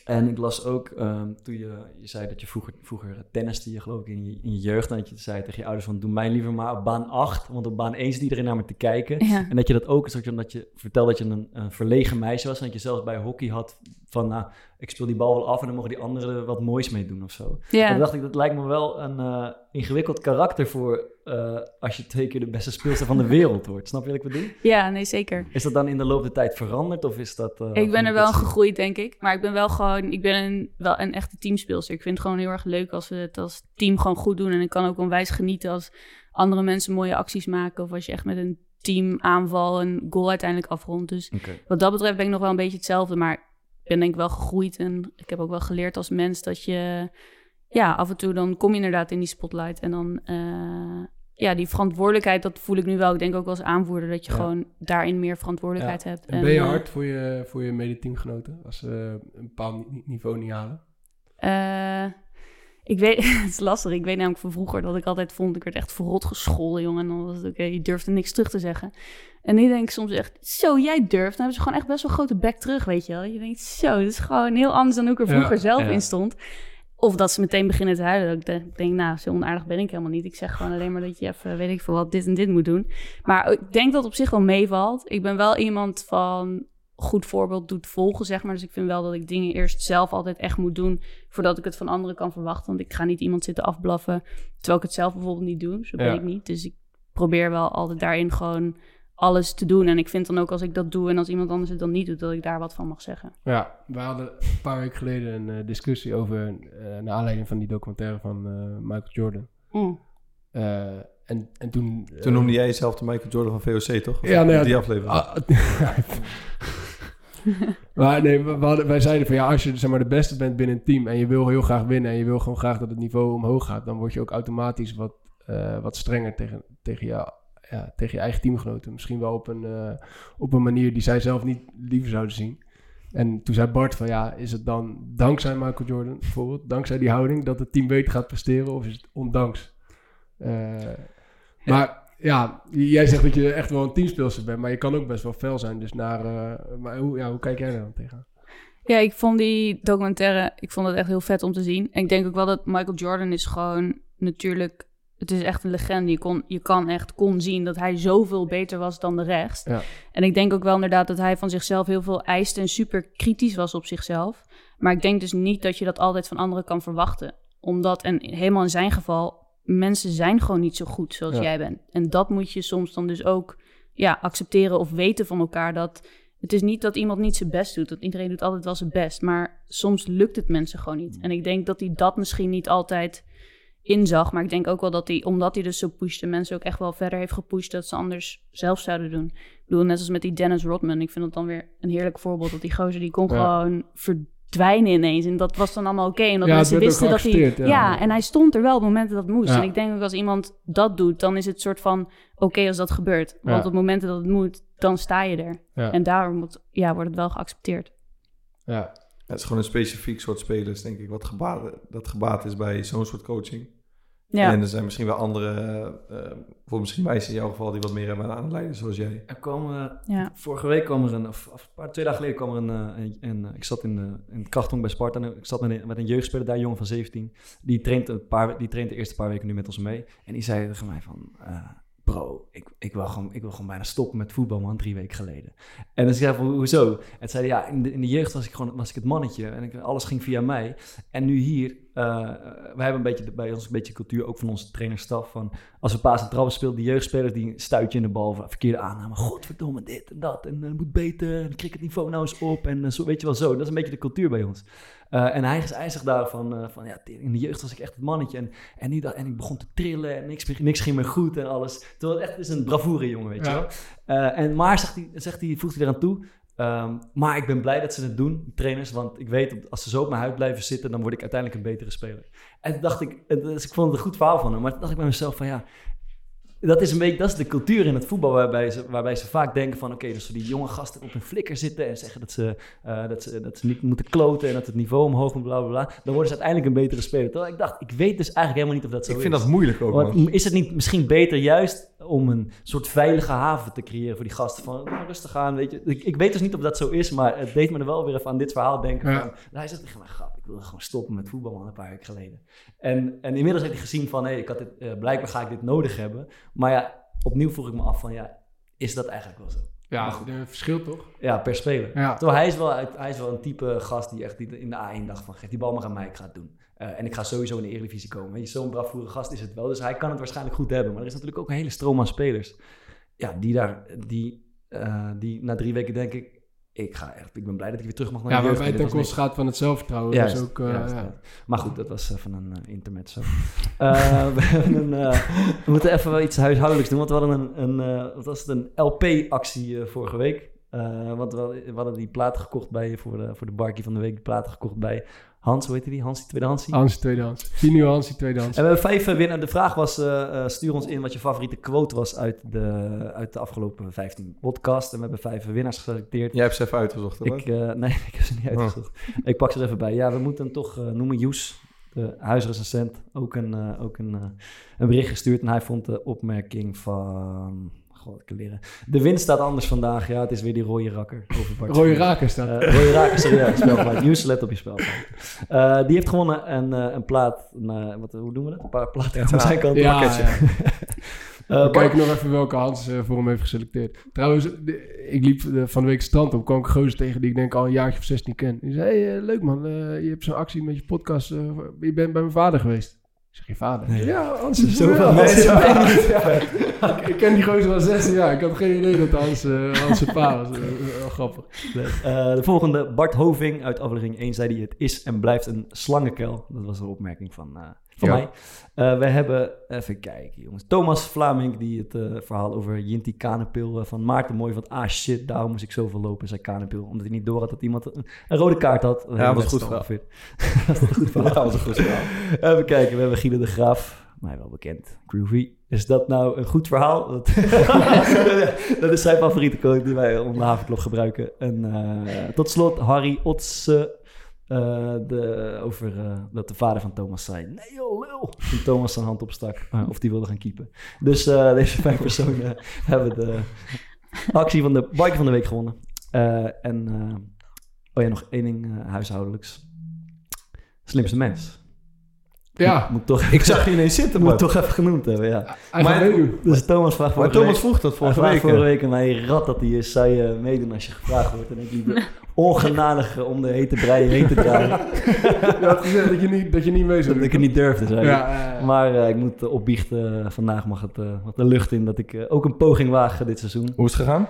En ik las ook, ehm, toen je, je zei dat je vroeger, vroeger tenniste, je geloof ik in je, in je jeugd, en dat je zei tegen je ouders van, doe mij liever maar op baan 8, want op baan 1 zit iedereen naar me te kijken. Ja. En dat je dat ook, soort van dat je vertelde dat je een, een verlegen meisje was, en dat je zelfs bij hockey had van, nou, ik speel die bal wel af en dan mogen die anderen er wat moois mee doen of zo. Ja. En toen dacht ik, dat lijkt me wel een eh, ingewikkeld karakter voor eh, als je twee keer de beste speelster van de wereld wordt. Snap je wat ik bedoel? ja, nee, zeker. Is dat dan in de loop der tijd veranderd of is dat... eh, Ik ben er wel gegroeid, denk ik. Maar ik ben wel gewoon, ik ben een, wel een echte teamspeelster. Ik vind het gewoon heel erg leuk als we het als team gewoon goed doen. En ik kan ook onwijs genieten als andere mensen mooie acties maken. Of als je echt met een team aanval een goal uiteindelijk afrondt. Dus wat dat betreft ben ik nog wel een beetje hetzelfde. Maar ik ben denk ik wel gegroeid. En ik heb ook wel geleerd als mens dat je... Ja, af en toe dan kom je inderdaad in die spotlight. En dan... eh, ja, die verantwoordelijkheid, dat voel ik nu wel. Ik denk ook als aanvoerder dat je Ja. gewoon daarin meer verantwoordelijkheid hebt. En ben je eh, hard voor je, voor je medeteamgenoten als ze een bepaald ni- niveau niet halen? Eh, ik weet, het is lastig. Ik weet namelijk van vroeger dat ik altijd vond, ik werd echt verrot gescholden, jongen. En dan was het oké, je durfde niks terug te zeggen. En nu denk ik soms echt, zo, jij durft. Dan hebben ze gewoon echt best wel grote bek terug, weet je wel. Je denkt, zo, dat is gewoon heel anders dan hoe ik er Ja, vroeger zelf in stond. Of dat ze meteen beginnen te huilen. Dat ik denk- nou, zo onaardig ben ik helemaal niet. Ik zeg gewoon alleen maar dat je even, weet ik veel wat, dit en dit moet doen. Maar ik denk dat het op zich wel meevalt. Ik ben wel iemand van goed voorbeeld doet volgen, zeg maar. Dus ik vind wel dat ik dingen eerst zelf altijd echt moet doen... voordat ik het van anderen kan verwachten. Want ik ga niet iemand zitten afblaffen... terwijl ik het zelf bijvoorbeeld niet doe. Zo ben Ja. ik niet. Dus ik probeer wel altijd daarin gewoon alles te doen. En ik vind dan ook als ik dat doe... en als iemand anders het dan niet doet... dat ik daar wat van mag zeggen. Ja, we hadden een paar weken geleden een eh, discussie over, eh naar aanleiding van die documentaire van eh, Michael Jordan. Mm. Eh, en, en toen... Toen noemde jij jezelf de Michael Jordan van VOC, toch? Of Ja, nou ja, Die aflevering. Ah, maar nee, we, hadden, wij zeiden van ja, als je zeg maar, de beste bent binnen een team en je wil heel graag winnen en je wil gewoon graag dat het niveau omhoog gaat, dan word je ook automatisch wat, eh, wat strenger tegen, tegen, jou, ja, tegen je eigen teamgenoten. Misschien wel op een, eh, op een manier die zij zelf niet liever zouden zien. En toen zei Bart van ja, is het dan dankzij Michael Jordan bijvoorbeeld, dankzij die houding dat het team beter gaat presteren of is het ondanks? Eh, maar ja, jij zegt dat je echt wel een teamspeelster bent, maar je kan ook best wel fel zijn. Dus naar, eh, maar hoe, ja, hoe kijk jij daar dan tegen? Ja, ik vond die documentaire, ik vond het echt heel vet om te zien. En ik denk ook wel dat Michael Jordan is gewoon natuurlijk, het is echt een legende. Je, kon, je kan echt kon zien dat hij zoveel beter was dan de rest. Ja. En ik denk ook wel inderdaad dat hij van zichzelf heel veel eiste en super kritisch was op zichzelf. Maar ik denk dus niet dat je dat altijd van anderen kan verwachten. Omdat, en helemaal in zijn geval, mensen zijn gewoon niet zo goed zoals Ja. jij bent. En dat moet je soms dan dus ook ja, accepteren of weten van elkaar dat het is niet dat iemand niet zijn best doet. Dat iedereen doet altijd wel zijn best. Maar soms lukt het mensen gewoon niet. En ik denk dat hij dat misschien niet altijd inzag. Maar ik denk ook wel dat hij, omdat hij dus zo pushte, mensen ook echt wel verder heeft gepusht dat ze anders zelf zouden doen. Ik bedoel, net als met die Dennis Rodman. Ik vind dat dan weer een heerlijk voorbeeld. Dat die gozer die kon Ja. gewoon verdwijnen ineens. En dat was dan allemaal oké. En dat Ja, mensen wisten dat hij... ja. Ja. en hij stond er wel op momenten dat het moest. En ik denk ook als iemand dat doet, dan is het soort van oké als dat gebeurt. Want op momenten dat het moet, dan sta je er. En daarom moet, ja, wordt het wel geaccepteerd. Ja, Het is gewoon een specifiek soort spelers, denk ik, wat gebaat, dat gebaat is bij zo'n soort coaching. Ja, En er zijn misschien wel andere, eh voor misschien meisjes in jouw geval, die wat meer hebben aan de leiden, zoals jij. Er komen, ja. vorige week kwam er een, of, of een paar, twee dagen geleden kwam er een, eh, een, een- ik zat in, de, in het krachthong bij Sparta en ik zat met een, met een jeugdspeler daar, een jongen van 17. Die traint, een paar, die traint de eerste paar weken nu met ons mee. En die zei tegen mij van, eh, bro, ik, ik, wil gewoon, ik wil gewoon bijna stoppen met voetbal man, drie weken geleden. En dan zei hij van, hoezo? En zei ja, in de, in de jeugd was ik gewoon was ik het mannetje en ik, alles ging via mij. En nu hier eh, wij hebben een beetje bij ons een beetje cultuur, ook van onze trainerstaf, van als we paas en trappen spelen, die jeugdspelers die stuit je in de bal, verkeerde aanname, godverdomme dit en dat, en het moet beter, en het niveau nou eens op, en zo, weet je wel zo. Dat is een beetje de cultuur bij ons. Eh, en hij, hij zegt daarvan, eh, van ja, in de jeugd was ik echt het mannetje, en, en, nu dat, en ik begon te trillen, en niks, niks ging meer goed en alles. Terwijl het echt is een bravoure jongen, weet je wel. Eh, en maar, zegt hij, zegt hij, voegt hij eraan toe, Ehm, maar ik ben blij dat ze het doen, trainers. Want ik weet, als ze zo op mijn huid blijven zitten, dan word ik uiteindelijk een betere speler. En toen dacht ik, dus ik vond het een goed verhaal van hem. Maar toen dacht ik bij mezelf van ja, dat is een beetje, dat is de cultuur in het voetbal waarbij ze, waarbij ze vaak denken van oké, dus die jonge gasten op hun flikker zitten en zeggen dat ze, eh, dat, ze, dat ze niet moeten kloten en dat het niveau omhoog moet, bla bla bla. Dan worden ze uiteindelijk een betere speler. Terwijl ik dacht, ik weet dus eigenlijk helemaal niet of dat zo Ik is. vind dat moeilijk ook, man. Is het niet misschien beter juist om een soort veilige haven te creëren voor die gasten? Van "Doe maar rustig aan, weet je. Ik, ik weet dus niet of dat zo is, maar het deed me er wel weer even aan dit verhaal denken. Ja. Van, nou, hij zegt tegen mij, grap, ik wilde gewoon stoppen met voetbal een paar weken geleden. En, en inmiddels heeft hij gezien van, hé, ik had dit, eh, blijkbaar ga ik dit nodig hebben. Maar ja, opnieuw vroeg ik me af van, ja, is dat eigenlijk wel zo? Ja, goed. het verschil toch? Ja, per speler. Ja. Terwijl hij is, wel, hij is wel een type gast die echt in de A1 dacht van... geef die bal maar aan mij, ik ga het doen. Eh, en ik ga sowieso in de Eredivisie komen. Zo'n bravoure gast is het wel. Dus hij kan het waarschijnlijk goed hebben. Maar er is natuurlijk ook een hele stroom aan spelers... Ja, die daar... Die, eh, die na drie weken denk ik... Ik ga echt... Ik ben blij dat ik weer terug mag naar Ja, de jeugd. waarbij het koste gaat van het zelfvertrouwen. Juist, dus ook, eh, juist, ja. ja. Maar goed, dat was even een uh, intermezzo. Eh, we, een, eh, we moeten even wel iets huishoudelijks doen, want we hadden een, een, eh, wat was het, een LP-actie eh, vorige week. Eh, want we, hadden- we hadden die platen gekocht bij, voor de, voor de barkie van de week, die platen gekocht bij Hans, hoe heet die? Hans, die tweede Hansie. Hansie tweedehands. Tino Hansie tweedehands. En we hebben vijf uh, winnaars. De vraag was, uh, uh, stuur ons in wat je favoriete quote was uit de, uit de afgelopen 15 podcasts. En we hebben vijf winnaars geselecteerd. Jij hebt ze even uitgezocht, hoor. Ik, uh, nee, ik heb ze niet uitgezocht. Oh. Ik pak ze er even bij. Ja, we moeten toch uh, noemen. Joes, de huisrecensent, ook een, uh, ook een, een bericht gestuurd. En hij vond de opmerking van... God, ik leren. De wind staat anders vandaag. Ja, het is weer die rode rakker. Rode raker staat. Uh, rode ja, spelfout. Let op je spelfout. Uh, die heeft gewonnen een, uh, een plaat. Een, wat, hoe doen we dat? Een paar platen uit zijn kant. Ja, pakketje. Ja. Uh, Kijk nog even welke Hans uh, voor hem heeft geselecteerd. Trouwens, de, ik liep van de week stand op. kwam ik gozer tegen die ik denk al een jaartje of 16 ken. Die zei, hey, leuk man, je hebt zo'n actie met je podcast. je bent bij mijn vader geweest. Ik zeg, je vader? Nee. Ja, Hans is zo van ja. Ik ken die gozer al 16 jaar. Ik had geen idee dat Hans, uh, Hans zijn pa was. Uh, uh, grappig. Uh, de volgende, Bart Hoving uit aflevering 1 zei hij... het is en blijft een slangenkel. Dat was een opmerking van, uh, van ja. mij. Uh, we hebben, even kijken jongens... Thomas Vlaming, die het uh, verhaal over Jinti Kanepil uh, van Maarten Mooi... van ah shit, daarom moest ik zoveel lopen, zei Kanepil. Omdat hij niet door had dat iemand een, een rode kaart had. Ja, dat was goed verhaal. dat was goed verhaal. dat was een goed verhaal. even kijken, we hebben Guido de Graaf... mij wel bekend, Groovy. Is dat nou een goed verhaal? Dat, dat is zijn favoriete quote die wij om de havenklok gebruiken. En tot slot Harry Otse. Uh, de, over uh, dat de vader van Thomas zei: Nee, joh, lul. Toen Thomas zijn hand opstak, uh, of die wilde gaan keepen. Dus deze vijf personen hebben de actie van de bike van de week gewonnen. en, oh ja, nog één ding huishoudelijks: Slimste mens. Ja, moet toch, ik zag je ineens zitten, Moet toch even genoemd hebben, ja. Hij maar, meedoen. Dus Thomas vraagt maar Thomas vroeg dat vorige week. vorige week aan mij, rat dat hij is, zou je meedoen als je gevraagd wordt? En ik liep ongenadig om de hete breien heen te draaien. je had gezegd dat je niet, dat je niet mee zou Dat ik het niet durfde, zei ja, Maar uh, ik moet uh, opbiechten, vandaag mag het uh, de lucht in, dat ik ook een poging waag dit seizoen. Hoe is het gegaan?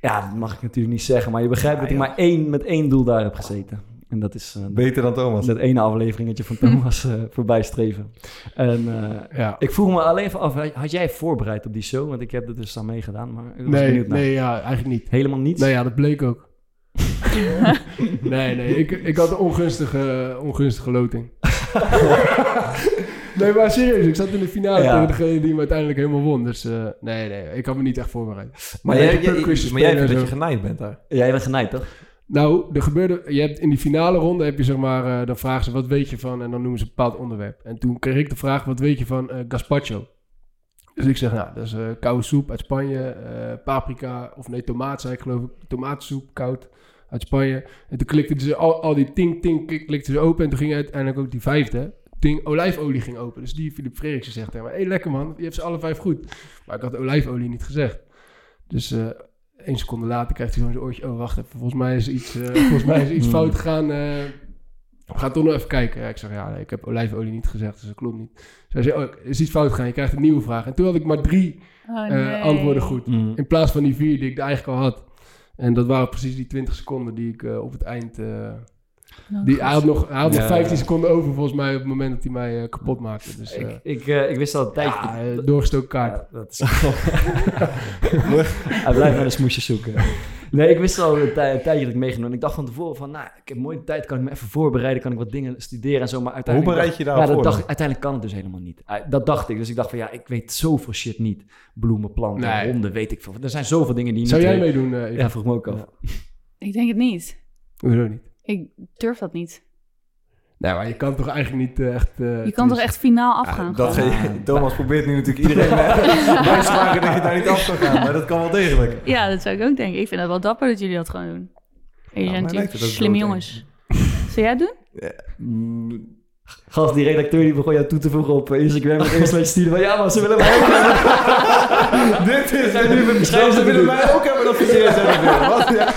Ja, dat mag ik natuurlijk niet zeggen, maar je begrijpt ja, dat ik maar één, met één doel daar heb gezeten. En dat is... Uh, Beter dan Thomas. Dat ene afleveringetje van Thomas uh, voorbij streven. En uh, ja. ik vroeg me alleen even af, had jij voorbereid op die show? Want ik heb er dus aan meegedaan, maar ik was nee, benieuwd naar. Nee, ja, eigenlijk niet. Helemaal niet? Nee, ja, dat bleek ook. nee, nee, ik, ik had een ongunstige, ongunstige loting. nee, maar serieus, ik zat in de finale ja. tegen degene die me uiteindelijk helemaal won. Dus uh, nee, nee, ik had me niet echt voorbereid. Maar, maar jij, jij, maar jij vindt dat je genaaid bent daar? Ja, jij bent genaaid, toch? Nou, er gebeurde, je hebt in die finale ronde heb je zeg maar, uh, dan vragen ze wat weet je van en dan noemen ze een bepaald onderwerp. En toen kreeg ik de vraag, wat weet je van uh, gazpacho? Dus ik zeg, nou, dat is uh, koude soep uit Spanje, paprika, of nee, tomaat zei ik geloof ik, tomatensoep, koud uit Spanje. En toen klikten ze al, al die ting, ting, klikten ze open en toen ging uiteindelijk ook die vijfde, ting, olijfolie ging open. Dus die Philip Frederiksen zegt tegen mij, hé hey, lekker man, je hebt ze alle vijf goed. Maar ik had olijfolie niet gezegd. Dus één seconde later krijgt hij zo'n oortje. Oh, wacht even. Volgens mij is iets, uh, volgens mij is iets fout gegaan. Uh, gaan toch nog even kijken. Ja, ik zeg, ja, nee, ik heb olijfolie niet gezegd, dus dat klopt niet. Zij zei, oh, er is iets fout gegaan, je krijgt een nieuwe vraag. En toen had ik maar drie Oh, eh, antwoorden goed. Mm. In plaats van die vier die ik eigenlijk al had. En dat waren precies die 20 seconden die ik eh, op het eind... eh, Oh, die, hij had nog, hij had nog Ja. 15 seconden over volgens mij op het moment dat hij mij eh, kapot maakte. Dus eh, Ik, ik, eh, ik wist al een tijdje... ja, doorgestoken kaart. Ja, dat is Hij blijft naar de smoesjes zoeken. Nee, ik wist al een, tij- een tijdje dat ik meegenomen. En ik dacht van tevoren van, nou, ik heb mooie tijd, kan ik me even voorbereiden, kan ik wat dingen studeren en zo. Maar Hoe uiteindelijk... bereid je daarvoor? Ja, dat dan? dacht, uiteindelijk kan het dus helemaal niet. Dat dacht ik. Dus ik dacht van, ja, ik weet zoveel shit niet. Bloemen, planten, Nee. honden, weet ik veel. Er zijn zoveel dingen die je Zou niet jij weet. meedoen? Ja, vroeg me ook af. Ik denk het niet. Hoezo niet? Ik durf dat niet. Nee, maar je kan toch eigenlijk niet eh, echt... eh, Je kan toch echt finaal afgaan? Ja, dat gewoon? ge- Thomas probeert nu natuurlijk iedereen te dat je daar niet af kan gaan. Maar dat kan wel degelijk. Ja, dat zou ik ook denken. Ik vind het wel dapper dat jullie dat gewoon doen. En jullie zijn natuurlijk slimme jongens. Zou jij het doen? Mm, Gast, die redacteur die begon jou toe te voegen op eh, Instagram. En eerst met je sturen van, ja, maar ze willen mij ook hebben. Dit is En nu beschrijven Ze ze willen mij ook hebben dat verkeerd. Wat? Ja.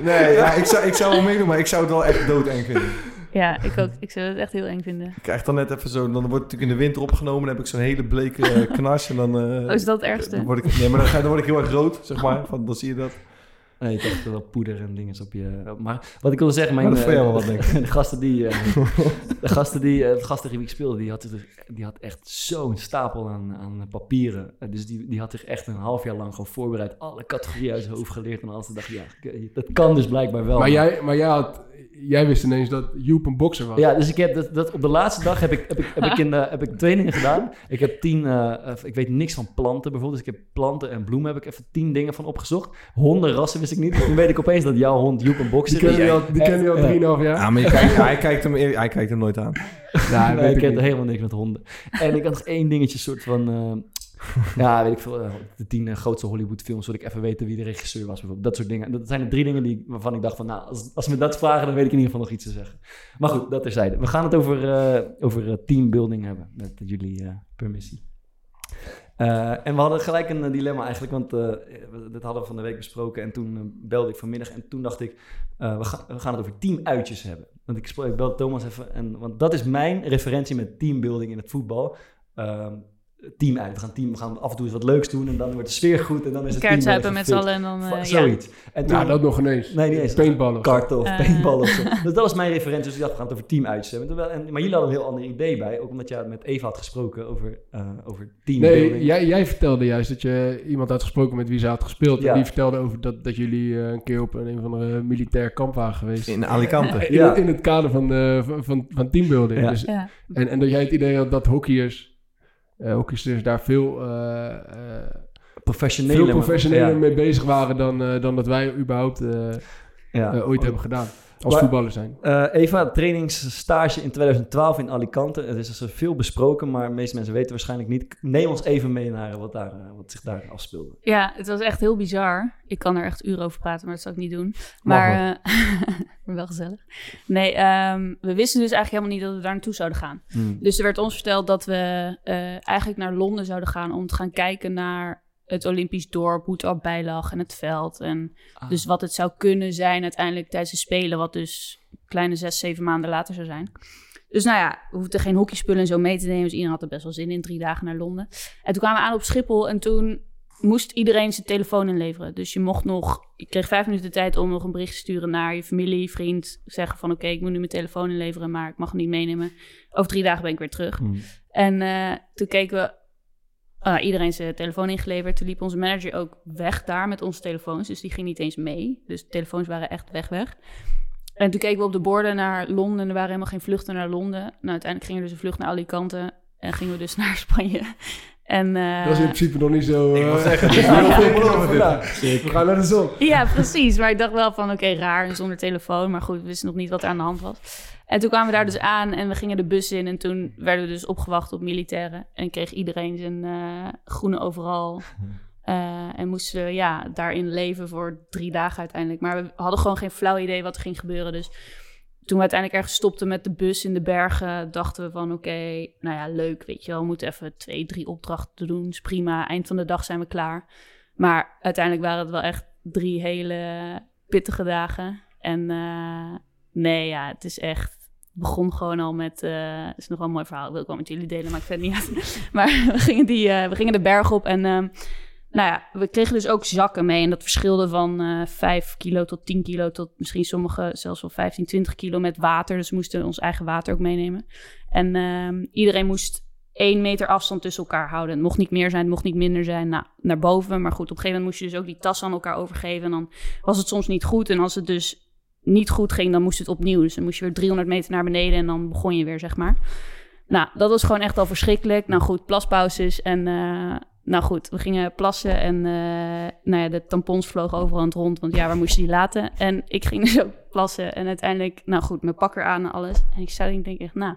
Nee, ja, ik, zou, ik zou wel meedoen, maar ik zou het wel echt doodeng vinden. Ja, ik ook. Ik zou het echt heel eng vinden. Ik krijg dan net even zo, dan wordt het natuurlijk in de winter opgenomen, dan heb ik zo'n hele bleke eh, knas en dan... eh, Oh, is dat het ergste? Dan word ik, nee, maar dan, ga, dan word ik heel erg rood, zeg maar. Van, dan zie je dat. Nee, ik dacht wel poeder en dingen op je... Maar wat ik wilde zeggen, mijn... Dat jou eh, wat, denk De gasten die... eh, de gasten die... eh, de gasten die ik speelde, die had, die had echt zo'n stapel aan, aan papieren. Dus die, die had zich echt een half jaar lang gewoon voorbereid. Alle categorieën uit zijn hoofd geleerd. En alles. Ik dacht, ja, dat kan dus blijkbaar wel. Maar jij, maar jij, had, jij wist ineens dat Joep een bokser was. Ja, dus ik heb dat, dat op de laatste dag heb ik, heb ik, heb ik, in, eh, heb ik twee dingen gedaan. Ik heb tien, eh, eh, ik weet niks van planten bijvoorbeeld. Dus ik heb planten en bloemen heb ik even tien dingen van opgezocht. Honden, rassen wist ik niet. Toen weet ik opeens dat jouw hond Joep een Die bokser ken is. je al, die ken je al. 3,5 jaar. Ja, maar je kijkt, hij, kijkt hem, hij kijkt hem nooit aan. Ja, nee, ik niet. helemaal niks met honden. En ik had nog één dingetje, soort van... ja, weet ik veel. eh, de tien eh, grootste Hollywood films, zodat ik even weten wie de regisseur was bijvoorbeeld. Dat soort dingen. Dat zijn de drie dingen die, waarvan ik dacht van... Nou, als, als me dat vragen, dan weet ik in ieder geval nog iets te zeggen. Maar goed, dat terzijde. We gaan het over, eh, over teambuilding hebben, met jullie eh, permissie. En we hadden gelijk een dilemma eigenlijk, want we- dit hadden we van de week besproken. En toen belde ik vanmiddag en toen dacht ik, we, gaan we gaan het over teamuitjes hebben. Want ik, ik belde Thomas even, en, want dat is mijn referentie met teambuilding in het voetbal. Ehm team uit. We gaan, team, we gaan af en toe eens wat leuks doen en dan wordt de sfeer goed en dan is het team Kaartzuipen weer met z'n allen en dan... eh, Va- ja. Zoiets. En toen, Nou, dat nog ineens. Nee, niet eens. Paintballen. karten of Eh. paintballen of zo. Dus dat was mijn referentie. Dus ik dacht, we gaan het over teamuitjes hebben. Terwijl- en- Maar jullie hadden een heel ander idee bij. Ook omdat jij met Eva had gesproken over, eh over teambuilding. Nee, jij, jij vertelde juist dat je iemand had gesproken met wie ze had gespeeld. Ja. En die vertelde over dat, dat jullie eh, een keer op een, een of andere militair kamp waren geweest. In Alicante. In, Ja. in het kader van, eh, van, van, van teambuilding. Ja. Dus, Ja. en, en dat jij het idee had dat hockeyers, eh hockeysters daar veel, eh, eh, professionele. veel professioneler ja. mee bezig waren dan, dan dat wij überhaupt Ja. ooit hebben gedaan. Als Maar- voetballer zijn. Eh, Eva, trainingsstage in 2012 in Alicante. Het is dus veel besproken, maar de meeste mensen weten waarschijnlijk niet. Neem ons even mee naar wat, daar, eh, wat zich daar afspeelde. Ja, het was echt heel bizar. Ik kan er echt uren over praten, maar dat zal ik niet doen. Maar, eh, wel gezellig. Nee, ehm, we wisten dus eigenlijk helemaal niet dat we daar naartoe zouden gaan. Dus er werd ons verteld dat we eh, eigenlijk naar Londen zouden gaan om te gaan kijken naar het Olympisch dorp, hoe het erbij lag en het veld. En Ah. dus wat het zou kunnen zijn uiteindelijk tijdens de Spelen, wat dus kleine zes, zeven maanden later zou zijn. Dus nou ja, we hoefden geen hockeyspullen en zo mee te nemen. Dus iedereen had er best wel zin in, drie dagen naar Londen. En toen kwamen we aan op Schiphol en toen moest iedereen zijn telefoon inleveren. Dus je mocht nog, je kreeg vijf minuten de tijd om nog een bericht te sturen naar je familie, vriend. Zeggen van oké, ik moet nu mijn telefoon inleveren, maar ik mag hem niet meenemen. Over drie dagen ben ik weer terug. Hmm. En eh, toen keken we, ah, iedereen zijn telefoon ingeleverd. Toen liep onze manager ook weg daar met onze telefoons. Dus die ging niet eens mee. Dus de telefoons waren echt weg, weg. En toen keken we op de borden naar Londen. En er waren helemaal geen vluchten naar Londen. Nou, uiteindelijk ging er dus een vlucht naar Alicante. En gingen we dus naar Spanje. En, eh, Dat is in principe nog niet zo... Ik eh, wil zeggen, het is heel veel beloven dit. we gaan naar de zon. Ja, precies. Maar ik dacht wel van, oké, raar zonder telefoon. Maar goed, we wisten nog niet wat er aan de hand was. En toen kwamen we daar dus aan en we gingen de bus in. En toen werden we dus opgewacht op militairen. En kreeg iedereen zijn eh, groene overal. Eh, en moesten we ja, daarin leven voor drie dagen uiteindelijk. Maar we hadden gewoon geen flauw idee wat er ging gebeuren. Dus toen we uiteindelijk ergens stopten met de bus in de bergen, dachten we van oké, nou ja, leuk, weet je wel. We moeten even twee, drie opdrachten doen. Is prima. Eind van de dag zijn we klaar. Maar uiteindelijk waren het wel echt drie hele pittige dagen. En eh, nee, ja, het is echt begon gewoon al met, eh is nog wel een mooi verhaal, ik wil ik wel met jullie delen, maar ik vind het niet uit. Maar we gingen, die, eh, we gingen de berg op en ehm, nou ja, we kregen dus ook zakken mee. En dat verschilde van eh 5 kilo tot 10 kilo tot misschien sommige zelfs wel 15, 20 kilo met water. Dus we moesten ons eigen water ook meenemen. En ehm, iedereen moest één meter afstand tussen elkaar houden. Het mocht niet meer zijn, het mocht niet minder zijn. Nou, naar boven. Maar goed, op een gegeven moment moest je dus ook die tas aan elkaar overgeven. En dan was het soms niet goed. En als het dus niet goed ging, dan moest het opnieuw. Dus dan moest je weer 300 meter naar beneden en dan begon je weer, zeg maar. Nou, dat was gewoon echt al verschrikkelijk. Nou goed, plaspauzes en... eh, nou goed, we gingen plassen en eh, nou ja, de tampons vlogen overal rond. Want ja, waar moest je die laten? En ik ging dus ook plassen en uiteindelijk, nou goed, mijn pakker aan en alles. En ik sta en ik denk echt, nou,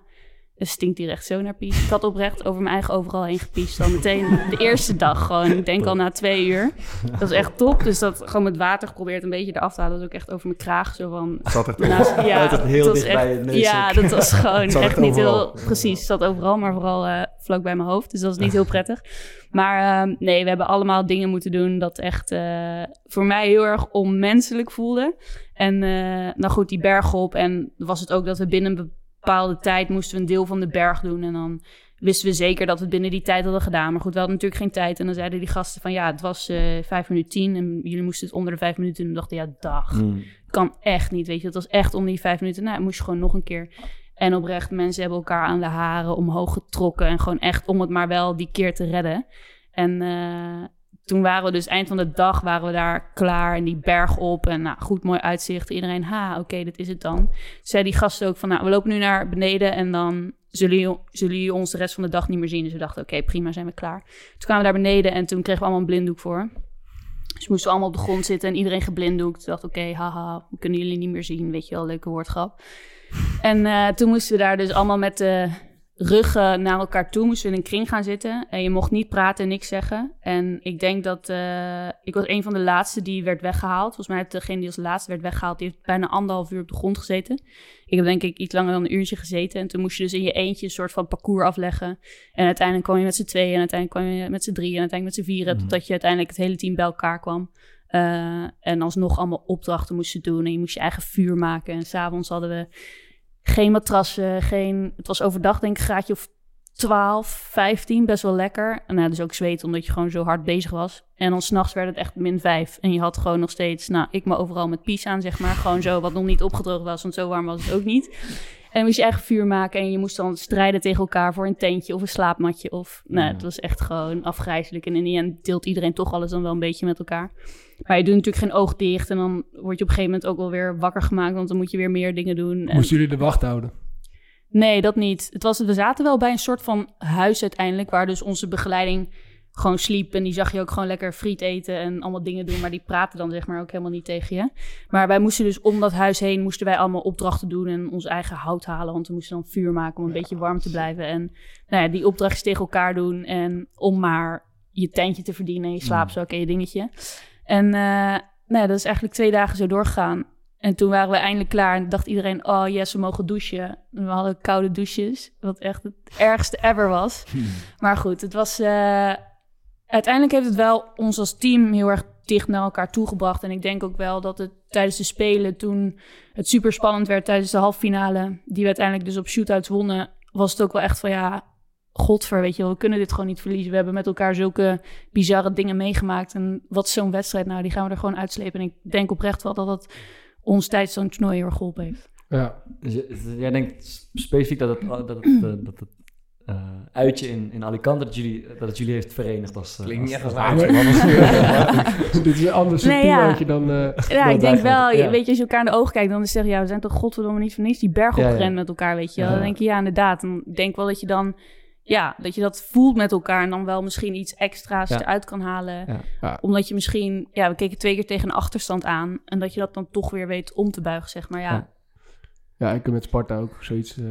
het stinkt hier echt zo naar pies. Ik had oprecht over mijn eigen overal heen gepiest. Al meteen de eerste dag gewoon. Ik denk al na twee uur. Dat is echt top. Dus dat gewoon met water geprobeerd een beetje eraf te halen. Dat was ook echt over mijn kraag. Zo van... Zat echt naast- ja, heel dicht bij je neus Ja, dat was gewoon echt echt niet heel... Precies, het zat overal, maar vooral eh, vlak bij mijn hoofd. Dus dat is niet heel prettig. Maar ehm, nee, we hebben allemaal dingen moeten doen dat echt eh, voor mij heel erg onmenselijk voelde. En eh, nou goed, die berg op. En was het ook dat we binnen een bepaalde tijd moesten we een deel van de berg doen. En dan wisten we zeker dat we het binnen die tijd hadden gedaan. Maar goed, we hadden natuurlijk geen tijd. En dan zeiden die gasten van ja, het was eh vijf minuten tien. En jullie moesten het onder de vijf minuten. En we dachten, ja, dag Mm. kan echt niet, weet je. Het was echt om die vijf minuten. Nou, moest je gewoon nog een keer. En oprecht, mensen hebben elkaar aan de haren omhoog getrokken. En gewoon echt om het maar wel die keer te redden. En eh, toen waren we dus eind van de dag waren we daar klaar. En die berg op. En nou, goed, mooi uitzicht. Iedereen, ha, oké, dit is het dan. Zei die gasten ook van, nou, we lopen nu naar beneden. En dan zullen jullie, zullen jullie ons de rest van de dag niet meer zien. Dus we dachten, oké, prima, zijn we klaar. Toen kwamen we daar beneden en toen kregen we allemaal een blinddoek voor. Dus moesten we allemaal op de grond zitten en iedereen geblinddoekt. Toen dacht oké, haha, we kunnen jullie niet meer zien. Weet je wel, leuke woordgrap. En eh, toen moesten we daar dus allemaal met de ruggen naar elkaar toe. Moesten we in een kring gaan zitten. En je mocht niet praten en niks zeggen. En ik denk dat... eh, ik was een van de laatste die werd weggehaald. Volgens mij heeft degene die als laatste werd weggehaald... die heeft bijna anderhalf uur op de grond gezeten. Ik heb denk ik iets langer dan een uurtje gezeten. En toen moest je dus in je eentje een soort van parcours afleggen. En uiteindelijk kwam je met z'n tweeën. En uiteindelijk kwam je met z'n drieën. En uiteindelijk met z'n vieren. Totdat je uiteindelijk het hele team bij elkaar kwam. Eh, en alsnog allemaal opdrachten moesten doen. En je moest je eigen vuur maken. En s'avonds hadden we geen matrassen. Geen, het was overdag denk ik een graadje of 12, 15. Best wel lekker. En nou, dus ook zweet omdat je gewoon zo hard bezig was. En dan s'nachts werd het echt min 5. En je had gewoon nog steeds, nou, ik me overal met pies aan, zeg maar. Gewoon zo, wat nog niet opgedroogd was. Want zo warm was het ook niet. En dan moest je eigen vuur maken. En je moest dan strijden tegen elkaar voor een tentje of een slaapmatje. Of, nou, het was echt gewoon afgrijzelijk. En in die end deelt iedereen toch alles dan wel een beetje met elkaar. Maar je doet natuurlijk geen oog dicht. En dan word je op een gegeven moment ook wel weer wakker gemaakt. Want dan moet je weer meer dingen doen. En- Moesten jullie de wacht houden? Nee, dat niet. Het was, we zaten wel bij een soort van huis uiteindelijk, waar dus onze begeleiding gewoon sliep. En die zag je ook gewoon lekker friet eten en allemaal dingen doen. Maar die praten dan zeg maar ook helemaal niet tegen je. Maar wij moesten dus om dat huis heen, moesten wij allemaal opdrachten doen en ons eigen hout halen. Want we moesten dan vuur maken om een beetje warm te blijven. En nou ja, die opdrachtjes tegen elkaar doen. En om maar je tentje te verdienen, je slaapzak en je dingetje. En eh, nou ja, dat is eigenlijk twee dagen zo doorgegaan. En toen waren we eindelijk klaar en dacht iedereen, oh yes, we mogen douchen. En we hadden koude douches, wat echt het ergste ever was. Maar goed, het was... eh, uiteindelijk heeft het wel ons als team heel erg dicht naar elkaar toegebracht. En ik denk ook wel dat het tijdens de Spelen, toen het super spannend werd tijdens de halve finale, die we uiteindelijk dus op shootouts wonnen, was het ook wel echt van ja, godver, weet je wel, we kunnen dit gewoon niet verliezen. We hebben met elkaar zulke bizarre dingen meegemaakt. En wat is zo'n wedstrijd nou, die gaan we er gewoon uitslepen. En ik denk oprecht wel dat dat ons tijdens zo'n toernooi heel erg geholpen heeft. Ja. Dus je- jij denkt specifiek dat het, dat het, eh, dat het eh, uitje in, in Alicante, dat, jullie, dat het jullie heeft verenigd als... eh, Klinkt niet echt als uitje. Dit is een ander soort Nee, ja. je dan... eh, Ja, dan ik denk wel, je- Ja. weet je, als je elkaar in de ogen kijkt, dan is het zeggen, ja, we zijn toch godverdomme niet voor niks die berg Ja, ja. opgerend met elkaar, weet je. Dan denk je, ja, inderdaad. Dan denk ik wel dat je dan, ja, dat je dat voelt met elkaar en dan wel misschien iets extra's Ja. eruit kan halen. Ja. Ja. Omdat je misschien, ja, we keken twee keer tegen een achterstand aan en dat je dat dan toch weer weet om te buigen, zeg maar. Ja, Ja. Ja, ik heb met Sparta ook zoiets eh,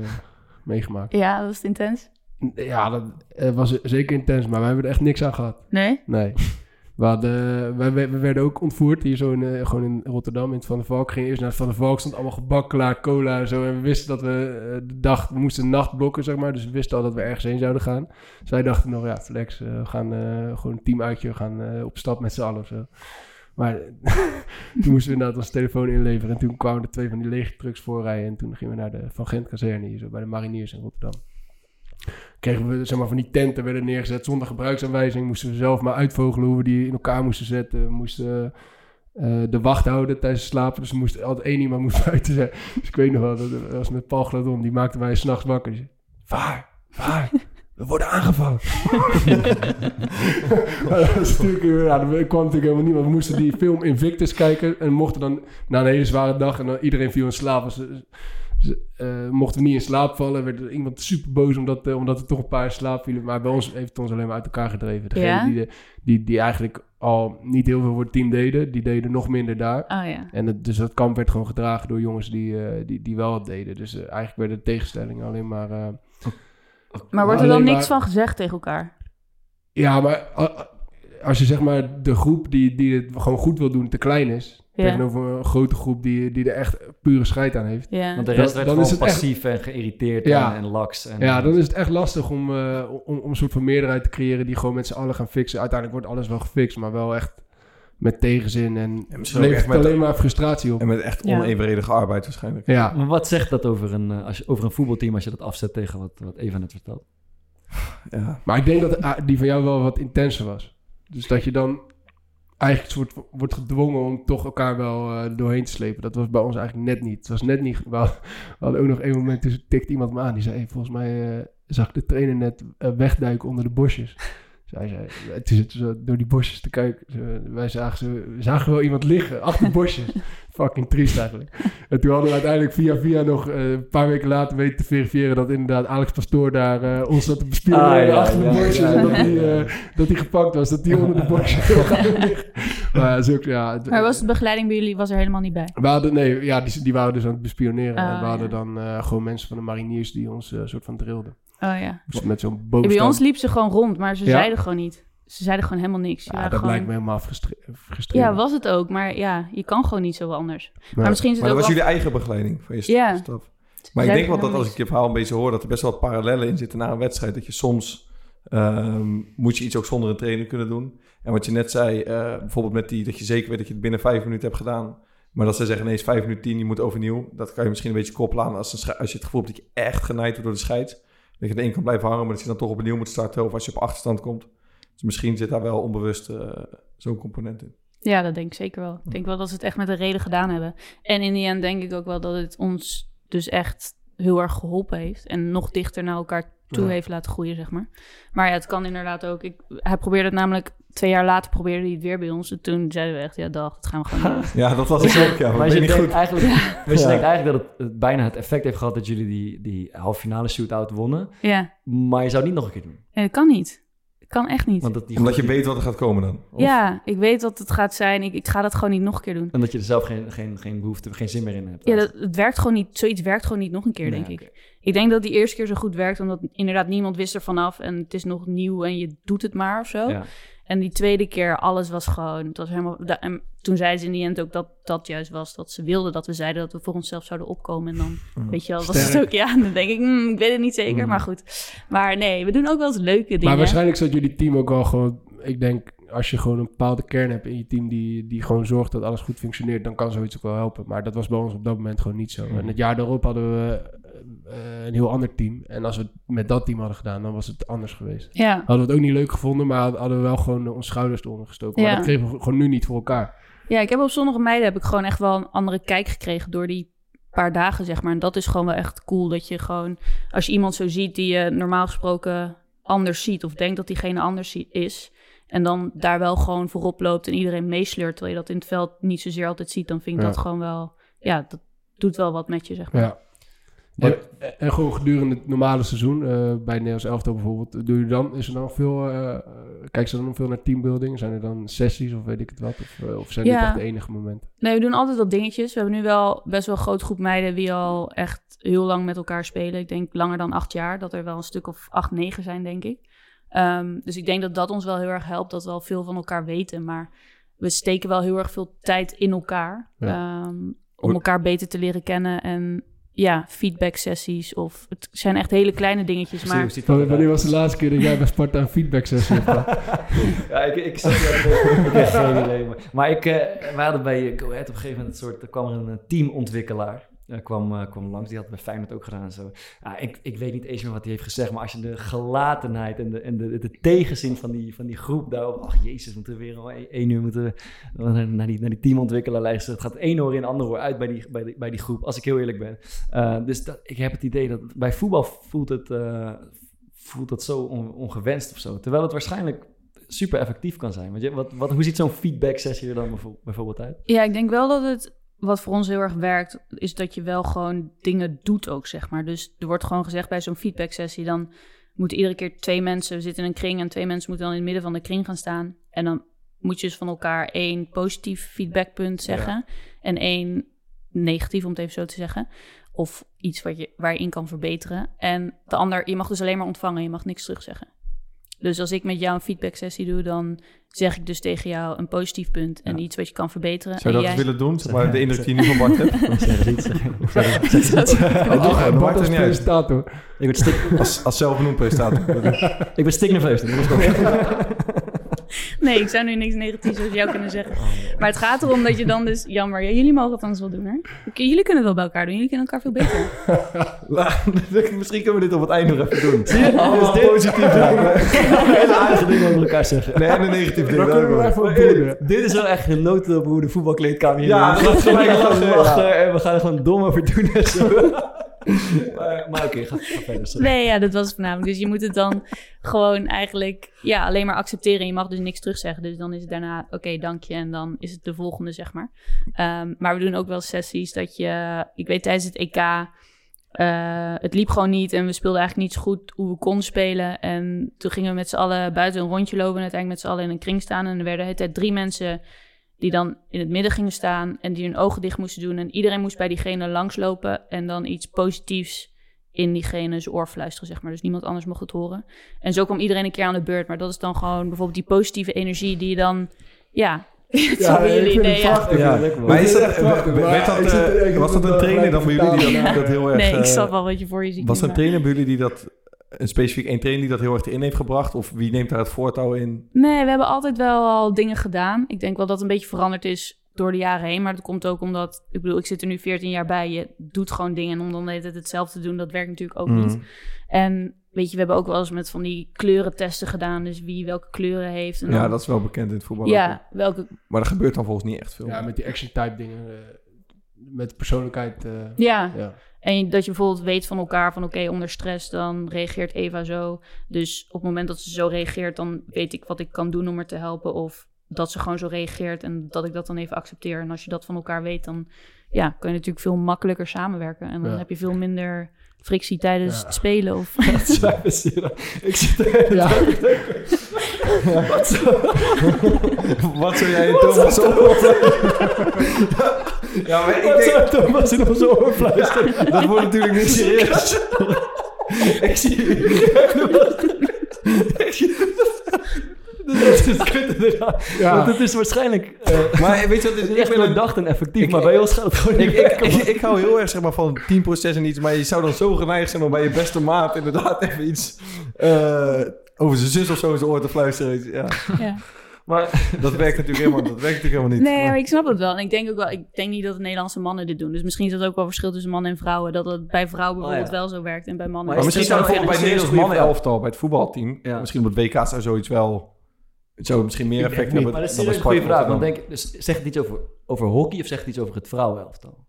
meegemaakt. ja dat was intens. Ja, dat was zeker intens, maar we hebben er echt niks aan gehad. Nee? Nee. We, hadden, wij, we werden ook ontvoerd hier zo in, eh, gewoon in Rotterdam, in het Van der Valk. Gingen eerst naar het Van der Valk, stond allemaal gebak klaar, cola en zo. En we wisten dat we eh, de dag, we moesten nacht blokken, zeg maar. Dus we wisten al dat we ergens heen zouden gaan. Dus wij dachten nog, ja, flex, eh, we gaan gewoon een team uitje, we gaan op stap met z'n allen of zo. Maar toen moesten we inderdaad onze telefoon inleveren. En toen kwamen er twee van die lege trucks voorrijden. En toen gingen we naar de Van Gent kazerne hier zo bij de mariniers in Rotterdam. Kregen we zeg maar, van die tenten werden neergezet zonder gebruiksaanwijzing. Moesten we zelf maar uitvogelen hoe we die in elkaar moesten zetten. We moesten eh, de wacht houden tijdens het slapen. Dus er moest altijd één iemand moest buiten zijn. Dus ik weet nog wel, dat was met Paul Gladon. Die maakte mij s'nachts wakker. Vaar, vaar. We worden aangevallen. Dat eh, kwam natuurlijk helemaal niet. Want we moesten die film Invictus kijken. En mochten dan na een hele zware dag. En dan iedereen viel in slaap. Dus, dus, eh, mochten we niet in slaap vallen. Werd er iemand super boos omdat, eh, omdat er toch een paar in slaap vielen. Maar bij ons heeft het ons alleen maar uit elkaar gedreven. Degene Ja? die, de, die, die eigenlijk al niet heel veel voor het team deden. Die deden nog minder daar. Oh ja. En het, dus dat kamp werd gewoon gedragen door jongens die, eh, die, die wel wat deden. Dus eigenlijk werden de tegenstellingen alleen maar... Maar wordt er dan niks maar- van gezegd tegen elkaar? Ja, maar als je zeg maar de groep die, die het gewoon goed wil doen te klein is... Ja. tegenover een grote groep die, die er echt pure scheid aan heeft... Ja. Want de Dan- rest werd dan gewoon is het echt- passief en geïrriteerd Ja. en, en laks. En, Ja, dan is het echt lastig om, eh, om, om een soort van meerderheid te creëren... die gewoon met z'n allen gaan fixen. Uiteindelijk wordt alles wel gefixt, maar wel echt met tegenzin. En En het levert alleen maar frustratie op. En met echt Ja. onevenredige arbeid waarschijnlijk. Ja, Maar wat zegt dat over een, eh, als je, over een voetbalteam als je dat afzet tegen wat, wat Eva net vertelt? Ja. maar ik denk dat ah, die van jou wel wat intenser was. Dus dat je dan eigenlijk soort wordt gedwongen om toch elkaar wel eh, doorheen te slepen. Dat was bij ons eigenlijk net niet. Het was net niet. We hadden, ook nog één moment, toen tikte iemand me aan. Die zei, volgens mij eh, zag ik de trainer net eh, wegduiken onder de bosjes. Hij zei, toen zitten ze door die bosjes te kijken. Ze- wij zagen, ze, we zagen wel iemand liggen achter de bosjes. Fucking triest eigenlijk. En toen hadden we uiteindelijk via via nog eh, een paar weken later weten te verifiëren dat inderdaad Alex Pastoor daar eh, ons zat te bespioneren Ah, ja, achter ja, de bosjes. ja, en dat hij eh, dat hij gepakt was, dat hij onder de bosjes. Maar ja, zo, ja, het- Maar was de begeleiding bij jullie was er helemaal niet bij? we hadden, nee, ja, die, die waren dus aan het bespioneren. En we hadden ja. dan eh, gewoon mensen van de mariniers die ons soort van drilden. Oh ja. Dus met zo'n bij ons liep ze gewoon rond, maar ze Ja? zeiden gewoon niet. Ze zeiden gewoon helemaal niks. Ze Ja, waren dat gewoon... lijkt me helemaal frustre- frustrerend. Ja, was het ook. Maar ja, je kan gewoon niet zo anders. Maar, misschien is het Maar dat ook was wel... jullie eigen begeleiding van je st- Ja. staf. Maar ik denk wel dat helemaal als ik je verhaal een beetje hoor, dat er best wel parallellen in zitten na een wedstrijd. Dat je soms ehm, moet je iets ook zonder een trainer kunnen doen. En wat je net zei, eh, bijvoorbeeld met die, dat je zeker weet dat je het binnen vijf minuten hebt gedaan. Maar dat ze zeggen ineens vijf minuten tien, je moet overnieuw. Dat kan je misschien een beetje koppelen aan als, een als je het gevoel hebt dat je echt genaaid wordt door de scheids. Dat je er één kan blijven hangen, maar dat je dan toch opnieuw moet starten. Of als je op achterstand komt. Dus misschien zit daar wel onbewust eh, zo'n component in. Ja, dat denk ik zeker wel. Ik denk wel dat ze het echt met een reden gedaan hebben. En in die end denk ik ook wel dat het ons dus echt heel erg geholpen heeft. En nog dichter naar elkaar toe Ja. heeft laten groeien, zeg maar. Maar ja, het kan inderdaad ook. Ik, hij probeerde het namelijk... Twee jaar later probeerde hij het weer bij ons. En toen zeiden we echt, ja dag, dat gaan we gewoon niet doen. Ja, dat was ik ook, ja. Maar je denkt goed. eigenlijk, maar je Ja. denkt eigenlijk dat het, het bijna het effect heeft gehad dat jullie die, die halve finale shootout wonnen. Ja, Maar je zou het niet nog een keer doen. en dat kan niet. Dat kan echt niet. Want dat die, Omdat je weet wat er gaat komen dan. Of- Ja, ik weet wat het gaat zijn. Ik, ik ga dat gewoon niet nog een keer doen. En dat je er zelf geen, geen, geen behoefte, geen zin meer in hebt. Ja, dat, het werkt gewoon niet. Zoiets werkt gewoon niet nog een keer, Nee, denk ik. Ik denk dat die eerste keer zo goed werkt, omdat inderdaad niemand wist er vanaf en het is nog nieuw en je doet het maar of zo. Ja. En die tweede keer, alles was gewoon, het was helemaal. en toen zei ze in die end ook dat dat juist was, dat ze wilden dat we zeiden dat we voor onszelf zouden opkomen. En dan, weet je wel, was het ook, ja, dan denk ik, hmm, ik weet het niet zeker, Mm. maar goed. Maar nee, we doen ook wel eens leuke dingen. Maar waarschijnlijk zat jullie team ook al gewoon... Ik denk, als je gewoon een bepaalde kern hebt in je team... Die, die gewoon zorgt dat alles goed functioneert... dan kan zoiets ook wel helpen. Maar dat was bij ons op dat moment gewoon niet zo. En het jaar daarop hadden we een heel ander team. En als we het met dat team hadden gedaan... dan was het anders geweest. Ja, Hadden we het ook niet leuk gevonden... maar hadden we wel gewoon onze schouders eronder gestoken. Maar Ja. dat kregen we gewoon nu niet voor elkaar. Ja, ik heb op Zonnige Meiden heb ik gewoon echt wel een andere kijk gekregen door die paar dagen, zeg maar. En dat is gewoon wel echt cool, dat je gewoon... Als je iemand zo ziet die je normaal gesproken anders ziet... of denkt dat diegene anders is... en dan daar wel gewoon voorop loopt en iedereen meesleurt... terwijl je dat in het veld niet zozeer altijd ziet... dan vind ik Ja. dat gewoon wel... Ja, dat doet wel wat met je, zeg maar. Ja. En, en gewoon gedurende het normale seizoen, eh, bij Nederlands elftal bijvoorbeeld, doe je dan, is er dan veel, eh kijk ze dan veel naar teambuilding? Zijn er dan sessies of weet ik het wat? Of, eh, of zijn dit Ja. echt de enige momenten? Nee, we doen altijd wat dingetjes. We hebben nu wel best wel een grote groep meiden die al echt heel lang met elkaar spelen. Ik denk langer dan acht jaar, dat er wel een stuk of acht, negen zijn, denk ik. Ehm, dus ik denk dat dat ons wel heel erg helpt, dat we al veel van elkaar weten. Maar we steken wel heel erg veel tijd in elkaar. Ja. ehm, om elkaar beter te leren kennen. En ja, feedback sessies of het zijn echt hele kleine dingetjes. Maar Wanneer was de laatste keer dat jij bij Sparta een feedback sessie gehad? Ja, ik, ik, zat- ik heb geen idee. Maar, maar ik, eh, we hadden bij Go Ahead op een gegeven moment een soort... Er kwam er een eh, teamontwikkelaar. Eh, kwam, eh, kwam langs, die had bij Feyenoord ook gedaan. Zo. Ik, ik weet niet eens meer wat hij heeft gezegd, maar als je de gelatenheid en de, en de, de tegenzin van die, van die groep daarop... Ach, jezus, moeten we weer al één- één uur moeten naar, die, naar die teamontwikkelaar. Het gaat één oor in, ander oor uit bij die, bij die, bij die groep, als ik heel eerlijk ben. Eh, dus dat, ik heb het idee dat bij voetbal voelt het, voelt het zo on- ongewenst of zo. Terwijl het waarschijnlijk super effectief kan zijn. Want je, wat, wat, hoe ziet zo'n feedback sessie er dan bijvo- bijvoorbeeld uit? Ja, ik denk wel dat het wat voor ons heel erg werkt, is dat je wel gewoon dingen doet ook, zeg maar. Dus er wordt gewoon gezegd bij zo'n feedback sessie, dan moeten iedere keer twee mensen, we zitten in een kring en twee mensen moeten dan in het midden van de kring gaan staan. En dan moet je dus van elkaar één positief feedbackpunt zeggen en één negatief, om het even zo te zeggen. Of iets wat je, waar je in kan verbeteren. En de ander, je mag dus alleen maar ontvangen, je mag niks terugzeggen. Dus als ik met jou een feedback sessie doe, dan zeg ik dus tegen jou een positief punt en iets wat je kan verbeteren. Zou je dat jij- willen doen? Zeg maar de indruk die je nu van Bart hebt. Zeg eens iets. Oh, Bart als niet uit. presentator. ik, ben stik, Als, als zelfbenoemd presentator. ik ben stiknerveus. dat moet ik ook. Nee, ik zou nu niks negatiefs over jou kunnen zeggen. Maar het gaat erom dat je dan dus... Jammer, ja, jullie mogen het anders wel doen, hè? Oké, jullie kunnen het wel bij elkaar doen. Jullie kennen elkaar veel beter. Misschien kunnen we dit op het einde nog even doen. Zie je? Allemaal Dus dit- positief Ja, dingen. Hele aardige dingen over elkaar zeggen. Nee, en een negatief ding. Dan kunnen we even eerlijk, boeren. dit is wel echt genoten op hoe de voetbalkleedkamer hier Ja, gelijk We gaan lachen, lachen en we gaan er gewoon dom over doen en zo. maar maar oké, ga, ga verder. Nee, ja, dat was het voornamelijk. Dus je moet het dan gewoon eigenlijk ja, alleen maar accepteren. Je mag dus niks terugzeggen. Dus dan is het daarna, oké, dank je. En dan is het de volgende, zeg maar. Ehm, maar we doen ook wel sessies dat je... Ik weet tijdens het EK... eh, het liep gewoon niet en we speelden eigenlijk niet zo goed hoe we konden spelen. En toen gingen we met z'n allen buiten een rondje lopen en uiteindelijk met z'n allen in een kring staan. En er werden de hele tijd drie mensen die dan in het midden gingen staan en die hun ogen dicht moesten doen. En iedereen moest bij diegene langslopen en dan iets positiefs in diegene zijn oor fluisteren, zeg maar. Dus niemand anders mocht het horen. En zo kwam iedereen een keer aan de beurt. Maar dat is dan gewoon bijvoorbeeld die positieve energie die je dan... Ja, het Ja, ik jullie vind het idee, ja. Ja. Maar is Ik dat, ik eh, ik was dat een trainer dan bij jullie die dat, heel erg... Nee, ik eh, snap wel wat je voor je ziet. Was er een trainer bij jullie die dat... Een specifiek één trainer die dat heel erg erin heeft gebracht? Of wie neemt daar het voortouw in? Nee, we hebben altijd wel al dingen gedaan. Ik denk wel dat het een beetje veranderd is door de jaren heen. Maar dat komt ook omdat... Ik bedoel, ik zit er nu 14 jaar bij. Je doet gewoon dingen. En om dan de hele tijd hetzelfde te doen, dat werkt natuurlijk ook niet. Mm. En weet je, we hebben ook wel eens met van die kleurentesten gedaan. Dus wie welke kleuren heeft. En Ja, dan- dat is wel bekend in het voetbal. ook. ja, welke... Maar er gebeurt dan volgens niet echt veel. Ja, met die action type dingen. eh, met persoonlijkheid. eh, Ja, ja. En dat je bijvoorbeeld weet van elkaar van oké, onder stress dan reageert Eva zo. Dus op het moment dat ze zo reageert, dan weet ik wat ik kan doen om haar te helpen. Of dat ze gewoon zo reageert en dat ik dat dan even accepteer. En als je dat van elkaar weet, dan ja, kun je natuurlijk veel makkelijker samenwerken. En dan Ja. heb je veel minder frictie tijdens Ja. het spelen. Of... Ik zit er Ja. Wat zo? Wat zou jij Thomas oplossen? ja, maar ik Wat denk... zou Thomas in onze oor fluisteren? Dat wordt natuurlijk niet serieus. ik zie... Ik is kut inderdaad. Ja. Want het is waarschijnlijk... eh Maar weet je wat, het is? echt ik ben een en effectief, Ik- maar bij ons gaat het gewoon Ik, niet ik, werken, ik, man. ik hou heel erg zeg maar, van teamproces en iets, maar je zou dan zo geneigd zijn om bij je beste maat inderdaad even iets eh, over zijn zus of zo in zijn oor te fluisteren. Ja. ja. Maar dat werkt natuurlijk helemaal, dat werkt natuurlijk helemaal niet. Nee, maar ik snap het wel. En ik denk ook wel, ik denk niet dat de Nederlandse mannen dit doen. Dus misschien is dat ook wel verschil tussen mannen en vrouwen. Dat het bij vrouwen bijvoorbeeld ja. wel zo werkt en bij mannen. Maar Maar is misschien het zou bijvoorbeeld bij het een Nederlands serieus goede mannenelftal, bij het voetbalteam, Ja. misschien op het WK zou zoiets wel, het zou misschien meer effect hebben. Maar dat is dan een goede vraag. Want Rotterdam. denk, dus zegt het iets over, over hockey of zegt het iets over het vrouwenelftal?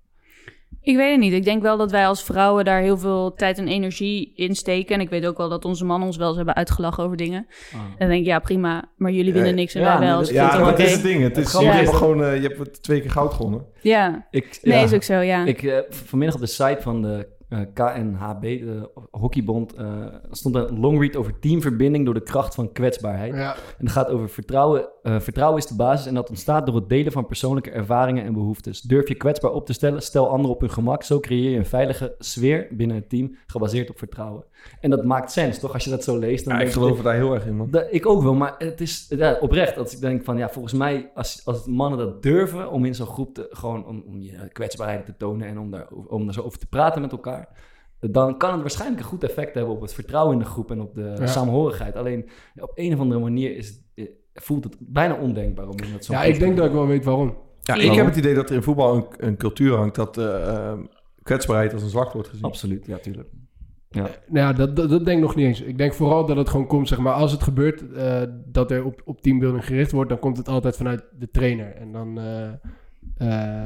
Ik weet het niet. Ik denk wel dat wij als vrouwen daar heel veel tijd en energie in steken. En ik weet ook wel dat onze mannen ons wel eens hebben uitgelachen over dingen. En dan denk ik, ja prima, maar jullie winnen Ja, niks en ja, wij wel. Dus Ja, maar het is het ding. Het is, je, hebt is- gewoon, eh, je hebt twee keer goud gewonnen. Ja, Ik, nee, ja, is ook zo, ja. Ik, eh, vanmiddag op de site van de eh, KNHB, de hockeybond, eh, stond een long read over teamverbinding door de kracht van kwetsbaarheid. Ja. En het gaat over vertrouwen eh, vertrouwen is de basis en dat ontstaat door het delen van persoonlijke ervaringen en behoeftes. Durf je kwetsbaar op te stellen, stel anderen op hun gemak. Zo creëer je een veilige sfeer binnen het team, gebaseerd op vertrouwen. En dat maakt sens, toch? Als je dat zo leest. Dan Ja, ik denk je- geloof er daar heel erg in, man. Dat- ik ook wel, maar het is ja, oprecht. Als ik denk van, ja, volgens mij, als, als mannen dat durven om in zo'n groep te, gewoon om, om je kwetsbaarheid te tonen en om daar, om daar zo over te praten met elkaar, dan kan het waarschijnlijk een goed effect hebben op het vertrouwen in de groep en op de Ja. samenhorigheid. Alleen op een of andere manier is, het- voelt het bijna ondenkbaar om in dat zo'n Ja, ik denk dat ik wel weet waarom. Ja, ik heb het idee dat er in voetbal een, een cultuur hangt dat eh, eh, kwetsbaarheid als een zwak wordt gezien. Absoluut, ja, tuurlijk. Ja. Nou ja, dat, dat, dat denk ik nog niet eens. Ik denk vooral dat het gewoon komt, zeg maar, als het gebeurt eh, dat er op, op teambuilding gericht wordt, dan komt het altijd vanuit de trainer. En dan, eh, eh,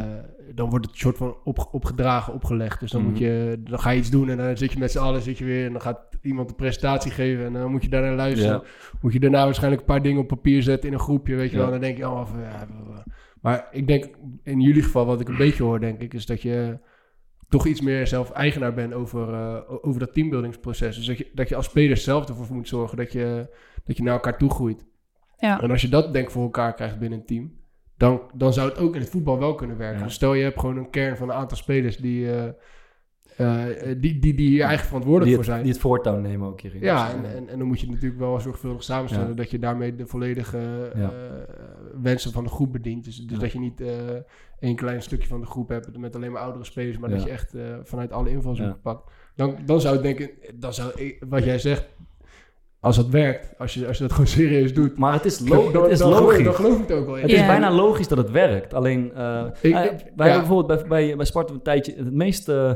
dan wordt het soort van op, opgedragen, opgelegd. Dus dan, moet Mhm. je, dan ga je iets doen en dan zit je met z'n allen, zit je weer en dan gaat iemand een presentatie geven en dan moet je daarnaar luisteren. Ja. Moet je daarna waarschijnlijk een paar dingen op papier zetten in een groepje, weet je Ja. wel. Dan denk je, oh, van, ja, maar ik denk, in jullie geval, wat ik een beetje hoor, denk ik, is dat je toch iets meer zelf eigenaar bent over, eh, over dat teambuildingsproces. Dus dat je, dat je als speler zelf ervoor moet zorgen dat je, dat je naar elkaar toe groeit. Ja. En als je dat denk ik voor elkaar krijgt binnen een team, dan, dan zou het ook in het voetbal wel kunnen werken. Ja. Dus stel je hebt gewoon een kern van een aantal spelers die, eh, eh, die, die, die hier eigen verantwoordelijk voor zijn. die het voortouw nemen ook hierin. Ja, en, en, en dan moet je natuurlijk wel zorgvuldig samenstellen Ja. dat je daarmee de volledige eh, wensen van de groep bedient. Dus, dus dat je niet eh één klein stukje van de groep hebt met alleen maar oudere spelers, maar dat je echt eh, vanuit alle invalshoeken pakt. Dan, dan zou ik denken, dan zou ik, wat jij zegt, als dat werkt, als je, als je dat gewoon serieus doet, Maar het is, dan, lo dan, het is dan logisch. dan geloof ik het ook wel. in. Het is bijna logisch dat het werkt. Alleen, eh, Ik- wij ja. hebben bijvoorbeeld bij, bij, bij Sparta een tijdje... Het meest eh, eh,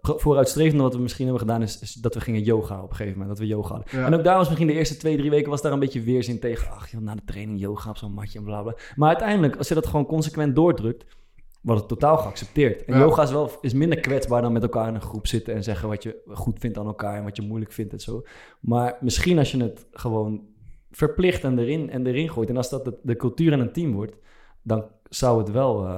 pro- vooruitstrevende wat we misschien hebben gedaan... Is, is dat we gingen yoga op een gegeven moment. Dat we yoga hadden. Ja. En ook daar was misschien de eerste twee, drie weken... was daar een beetje weerzin tegen. Ach joh, na de training yoga op zo'n matje en bla bla. Maar uiteindelijk, als je dat gewoon consequent doordrukt... wordt het totaal geaccepteerd. En Ja. yoga is, wel, is minder kwetsbaar dan met elkaar in een groep zitten... en zeggen wat je goed vindt aan elkaar... en wat je moeilijk vindt en zo. Maar misschien als je het gewoon verplicht en erin, en erin gooit... en als dat de, de cultuur in een team wordt... dan zou het wel... eh,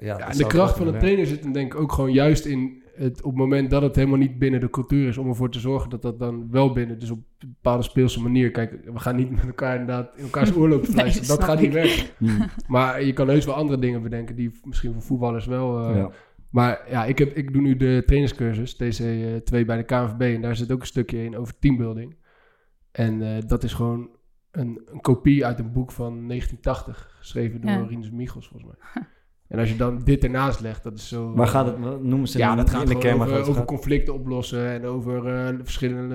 ja, Ja, en de kracht van de trainer zit hem denk ik ook gewoon juist in het, op het moment dat het helemaal niet binnen de cultuur is, om ervoor te zorgen dat dat dan wel binnen, dus op een bepaalde speelse manier. Kijk, we gaan niet met elkaar inderdaad in elkaars oorlop fluisteren. dat dat gaat niet werken. werken. Maar je kan heus wel andere dingen bedenken die misschien voor voetballers wel. Hmm, eh, ja. Maar ja, ik, heb, ik doe nu de trainerscursus, TC2 bij de KNVB. En daar zit ook een stukje in over teambuilding. En eh, dat is gewoon een, een kopie uit een boek van 1980, geschreven door Ja. Rinus Michels, volgens mij. En als je dan dit ernaast legt, dat is zo... Waar gaat het, wat noemen ze ja, in- dat in gaat de gewoon kern maar over, over gaat? conflicten oplossen en over eh, verschillende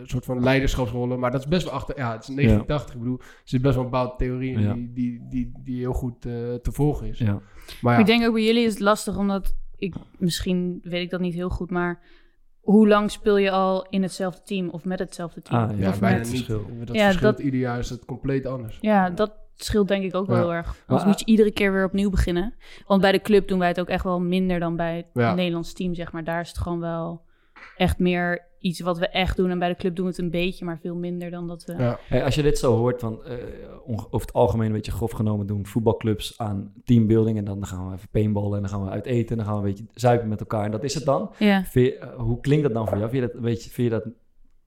eh, soort van leiderschapsrollen. Maar dat is best wel achter... Ja, het is 1980. Ik bedoel, er zit best wel een bepaalde theorie in Ja. die, die, die, die heel goed eh, te volgen is. Ja. Maar ik denk ook bij jullie is het lastig, omdat ik misschien weet ik dat niet heel goed, maar hoe lang speel je al in hetzelfde team of met hetzelfde team? Ah, ja, of bijna met- niet. verschil. Dat Ja, verschilt dat- ieder jaar is het compleet anders. Ja, dat scheelt denk ik ook wel Ja. heel erg. Anders Maar- moet je iedere keer weer opnieuw beginnen. Want bij de club doen wij het ook echt wel minder dan bij het Ja. Nederlands team, zeg maar. Daar is het gewoon wel echt meer iets wat we echt doen. En bij de club doen we het een beetje, maar veel minder dan dat we... Ja. Hey, als je dit zo hoort, van, eh, onge- over het algemeen een beetje grof genomen doen voetbalclubs aan teambuilding. En dan gaan we even paintballen en dan gaan we uit eten en dan gaan we een beetje zuipen met elkaar. En dat is het dan. Ja. Je- eh, hoe klinkt dat dan voor jou? Vind je dat, een beetje, vind je dat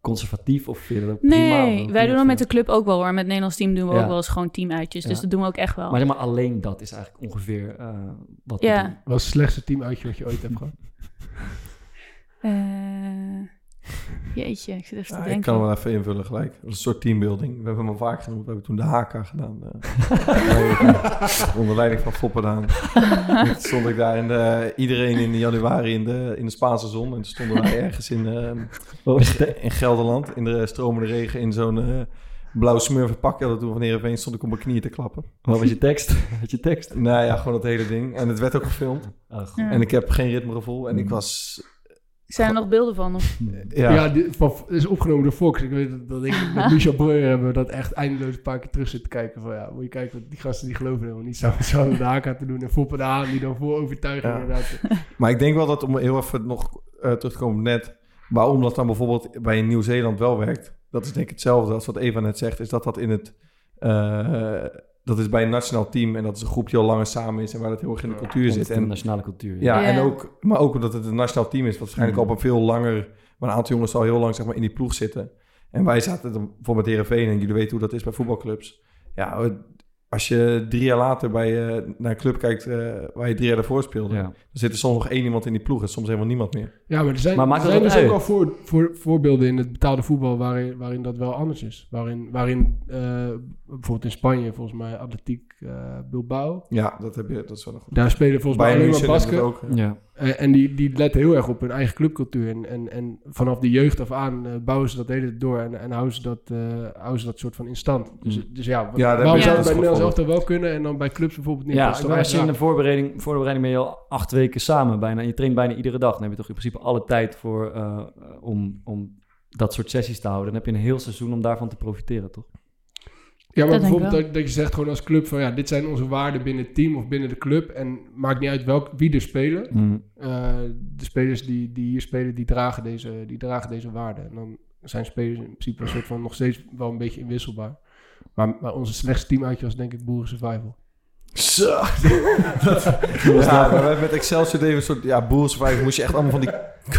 conservatief of vind je dat ook prima? Nee, wij doen dat met de club ook wel hoor. Met het Nederlands team doen we Ja. ook wel eens gewoon teamuitjes. Dus Ja. dat doen we ook echt wel. Maar zeg maar, alleen dat is eigenlijk ongeveer eh, wat we Ja. doen. Wat is het slechtste teamuitje wat je ooit hebt gehad? Eh, jeetje, ik zit even te Ja, ik denken. kan hem wel even invullen gelijk. Dat is een soort teambuilding. We hebben hem al vaak genoemd. We hebben toen de HK gedaan. eh. onder leiding van Fopperdaan. Toen stond ik daar in de, iedereen in januari in de, in de Spaanse zon. En toen stonden wij ergens in, Wat te- in Gelderland in de stromende regen in zo'n eh, blauw smurfen pak. Toen van Heerenveen stond ik op mijn knieën te klappen. Wat was je tekst? Had je tekst? Nou ja, gewoon dat hele ding. En het werd ook gefilmd. Ah. En ik heb geen ritmegevoel. En ik was... Zijn er nog beelden van? Of? Ja, Ja, dit van, het is opgenomen door Fox. Ik weet dat, dat ik met Michel Breuer hebben we dat echt eindeloos een paar keer terug zitten kijken. Van ja, moet je kijken, wat die gasten die geloven helemaal niet. Zouden zo de AK te doen en Foppen de Haan die dan voor overtuiging Ja. inderdaad. Maar ik denk wel dat, om heel even nog eh, terug te komen net, waarom dat dan bijvoorbeeld bij Nieuw-Zeeland wel werkt, dat is denk ik hetzelfde als wat Eva net zegt, is dat dat in het, eh, dat is bij een nationaal team en dat is een groep die al langer samen is en waar dat heel erg in de cultuur zit. van de En, nationale cultuur. ja, Ja. en ook, maar ook omdat het een nationaal team is, wat waarschijnlijk Mm. al op een veel langer, maar een aantal jongens al heel lang zeg maar, in die ploeg zitten. En wij zaten dan voor met Heerenveen en jullie weten hoe dat is bij voetbalclubs. Ja, als je drie jaar later bij, eh, naar een club kijkt eh, waar je drie jaar daarvoor speelde, Ja. dan zit er soms nog één iemand in die ploeg en soms helemaal niemand meer. Ja, maar er zijn, Maar maakt er zijn dus ook al voor, voor, voorbeelden in het betaalde voetbal waarin, waarin dat wel anders is. Waarin, waarin eh, bijvoorbeeld in Spanje, volgens mij Atletiek eh, Bilbao. Ja, dat, heb je, dat is wel nog goed. Daar spelen volgens mij alleen maar Basken. ook. Ja. Eh, en die, die letten heel erg op hun eigen clubcultuur. En, en, en vanaf de jeugd af aan bouwen ze dat hele tijd door. En, en houden, ze dat, eh, houden ze dat soort van in stand. Dus, Mm. dus ja, Ja, daar waarom zou het bij Nederlands elftal wel kunnen en dan bij clubs bijvoorbeeld niet? Ja, als je in de voorbereiding, voorbereiding ben je al acht weken samen bijna. Je traint bijna iedere dag. Dan heb je toch in principe alle tijd voor eh, om, om dat soort sessies te houden. Dan heb je een heel seizoen om daarvan te profiteren, toch? Ja, maar Dat bijvoorbeeld dat, dat je zegt gewoon als club van ja, dit zijn onze waarden binnen het team of binnen de club. En maakt niet uit welk, wie er spelen. Mm. Eh, de spelers die, die hier spelen, die dragen, deze, die dragen deze waarden. En dan zijn spelers in principe een soort van nog steeds wel een beetje inwisselbaar. Maar, maar onze slechtste teamuitje was denk ik Boeren Survival. Zo. ja, maar met Excelsior deden een soort... Ja, boerensurvival moest je echt allemaal van die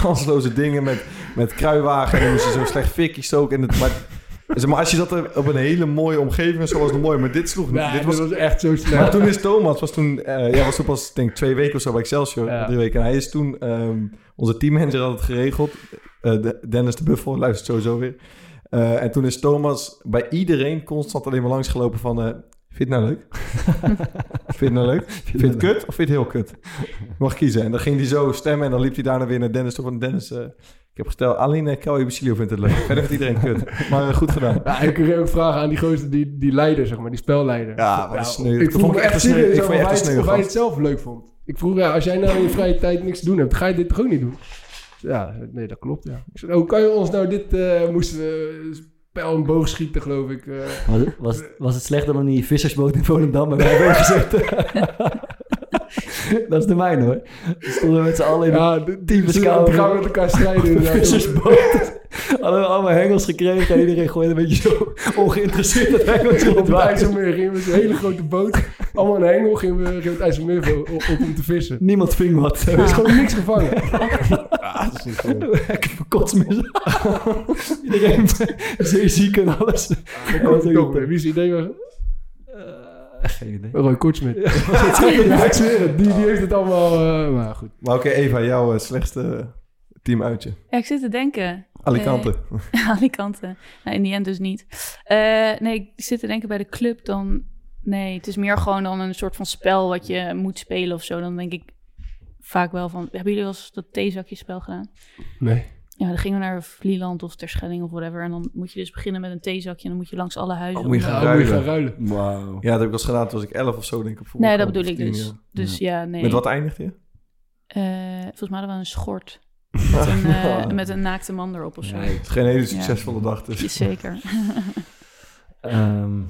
kansloze dingen met, met kruiwagen. En dan moest je zo slecht fikje stoken. En het, maar, zeg maar als je zat er op een hele mooie omgeving, zo was het mooi. Maar dit sloeg niet. Dit was, was echt zo slecht. maar toen is Thomas, was toen... eh ja, was toen pas, denk ik, twee weken of zo bij Excelsior. Ja. Drie weken. En hij is toen... ehm, onze teammanager had het geregeld. Eh, de- Dennis de Buffel, luistert sowieso weer. Eh, en toen is Thomas bij iedereen constant alleen maar langsgelopen van... eh, Vind je het nou leuk? vind je het nou leuk? Vind je het kut of vind je het heel kut? Mag kiezen. En dan ging hij zo stemmen en dan liep hij daarna weer naar Dennis toe van Dennis... eh, ik heb gesteld, alleen uh, Kelly Basilio vindt het leuk. Verder vindt iedereen het kut. Maar eh, goed gedaan. Ja, ik kreeg ook vragen aan die gozer, die, die leider, zeg maar, die spelleider. Ja, maar Nou, dat sneu. Ik Dat vroeg me echt serieus Ik vond of echt hij het- of hij het zelf leuk vond. Ik vroeg, ja, als jij nou in je vrije tijd niks te doen hebt, ga je dit toch ook niet doen? Ja, nee, dat klopt, ja. Ik zei, oh, kan je ons nou dit, eh, moesten we spel en boog schieten, geloof ik. eh. Was, het- was, was het slechter dan die vissersboot in Volendam wij hebben gezeten? dat is de mijne hoor. We stonden met z'n allen in ja, team scouting. gaan met elkaar strijden. Hadden we allemaal hengels gekregen en iedereen gooide een beetje zo ongeïnteresseerd het hengeltje op Op het. IJsselmeer gingen we een hele grote boot. Allemaal een hengel gingen we, we het IJsselmeer op, op om te vissen. Niemand ving wat. Er is gewoon niks gevangen. Ik heb kotsmis. Iedereen zeer ziek en alles. Dat. Wie is het idee was? Eh, geen idee. Roy Kortsmit. ja, ik zweer het. Die, die heeft het allemaal... eh, maar goed. Maar oké, Eva, jouw eh, slechtste team uitje. Ja, ik zit te denken. Alicante. Alicante. Nou, in die end dus niet. Eh, nee, ik zit te denken bij de club dan... Nee, het is meer gewoon dan een soort van spel wat je moet spelen of zo. Dan denk ik vaak wel van... Hebben jullie wel eens dat theezakjespel gedaan? Nee. Ja, dan gingen we naar Vlieland of Terschelling of whatever. En dan moet je dus beginnen met een theezakje. En dan moet je langs alle huizen. Oh, moet je gaan eh, moet je ruilen. gaan ruilen. Wauw. Ja, dat heb ik wel eens gedaan toen was ik 11 of zo, denk ik. Op Nee, dat bedoel ik of 10 dus. jaar. Dus ja, nee. Met wat eindigde je? Eh, volgens mij hadden we een schort. Met een, eh, met een naakte man erop of zo. Nee. Het is geen hele succesvolle dag, dus. Zeker. Ehm,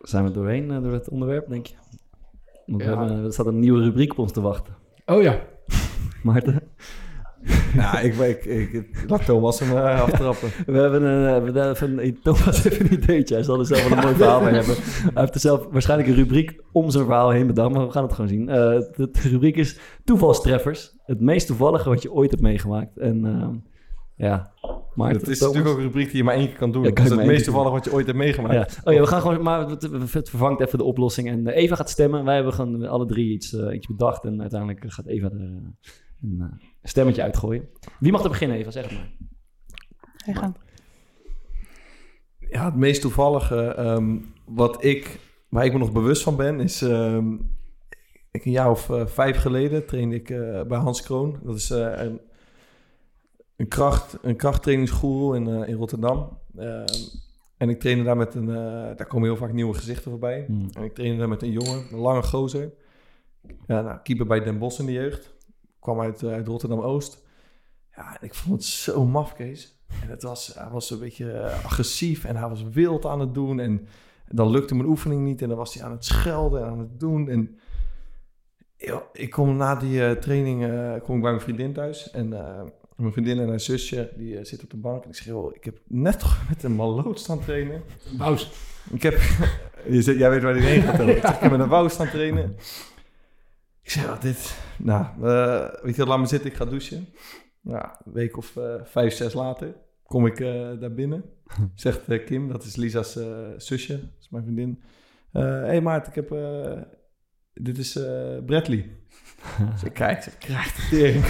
zijn we doorheen door het onderwerp, denk je? Want we hebben, er staat een nieuwe rubriek op ons te wachten. Oh ja. Maarten? Ja, ik, ik, ik, laat Thomas hem eh, aftrappen. We hebben een, eh, we hebben een Thomas heeft een ideetje. Hij zal er zelf wel een mooi verhaal bij hebben. Hij heeft er zelf waarschijnlijk een rubriek om zijn verhaal heen bedacht, maar we gaan het gewoon zien. Eh, de, de rubriek is toevalstreffers. Het meest toevallige wat je ooit hebt meegemaakt. En ja, Maarten, Het is Thomas? natuurlijk ook een rubriek die je maar één keer kan doen. Ja, dat kan is je het maar meest één keer toevallig wat je ooit hebt meegemaakt. Ja. Oh ja, we gaan gewoon, maar het, het vervangt even de oplossing. En eh, Eva gaat stemmen. Wij hebben gewoon alle drie iets, eh, iets bedacht. En uiteindelijk gaat Eva er eh, eh, stemmetje uitgooien. Wie mag er beginnen, Eva? Zeg het maar. Wij gaan. Ja, het meest toevallige ehm, wat ik, waar ik me nog bewust van ben, is ehm, ik een jaar of eh, vijf geleden trainde ik eh, bij Hans Kroon. Dat is eh, een, een, kracht, een krachttrainingsgoeroe in, eh, in Rotterdam. Ehm, en ik trainde daar met een, eh, daar komen heel vaak nieuwe gezichten voorbij. Hmm. En ik trainde daar met een jongen, een lange gozer. Ja, nou, keeper bij Den Bosch in de jeugd. Kwam uit, eh, uit Rotterdam-Oost. Ja, en ik vond het zo maf, Kees. En het was, hij was een beetje eh, agressief en hij was wild aan het doen. En dan lukte mijn oefening niet en dan was hij aan het schelden en aan het doen. En ik kom na die eh, training eh, kom ik bij mijn vriendin thuis. En mijn vriendin en haar zusje, die zitten op de bank. En ik zeg, joh, ik heb net toch met een maloot staan trainen. Paus. Ik heb... je zit, jij weet waar die heen gaat. Ik heb met een wou staan trainen. Ik zeg, ja, dit... Nou, eh, weet je wat, laat me zitten, ik ga douchen. Nou, een week of eh, vijf, zes later kom ik eh, daar binnen. Zegt Kim, dat is Lisa's zusje, dat is mijn vriendin. Hé hey Maarten, ik heb... dit is Bradley. Dus ik kijk, ik krijg de tering.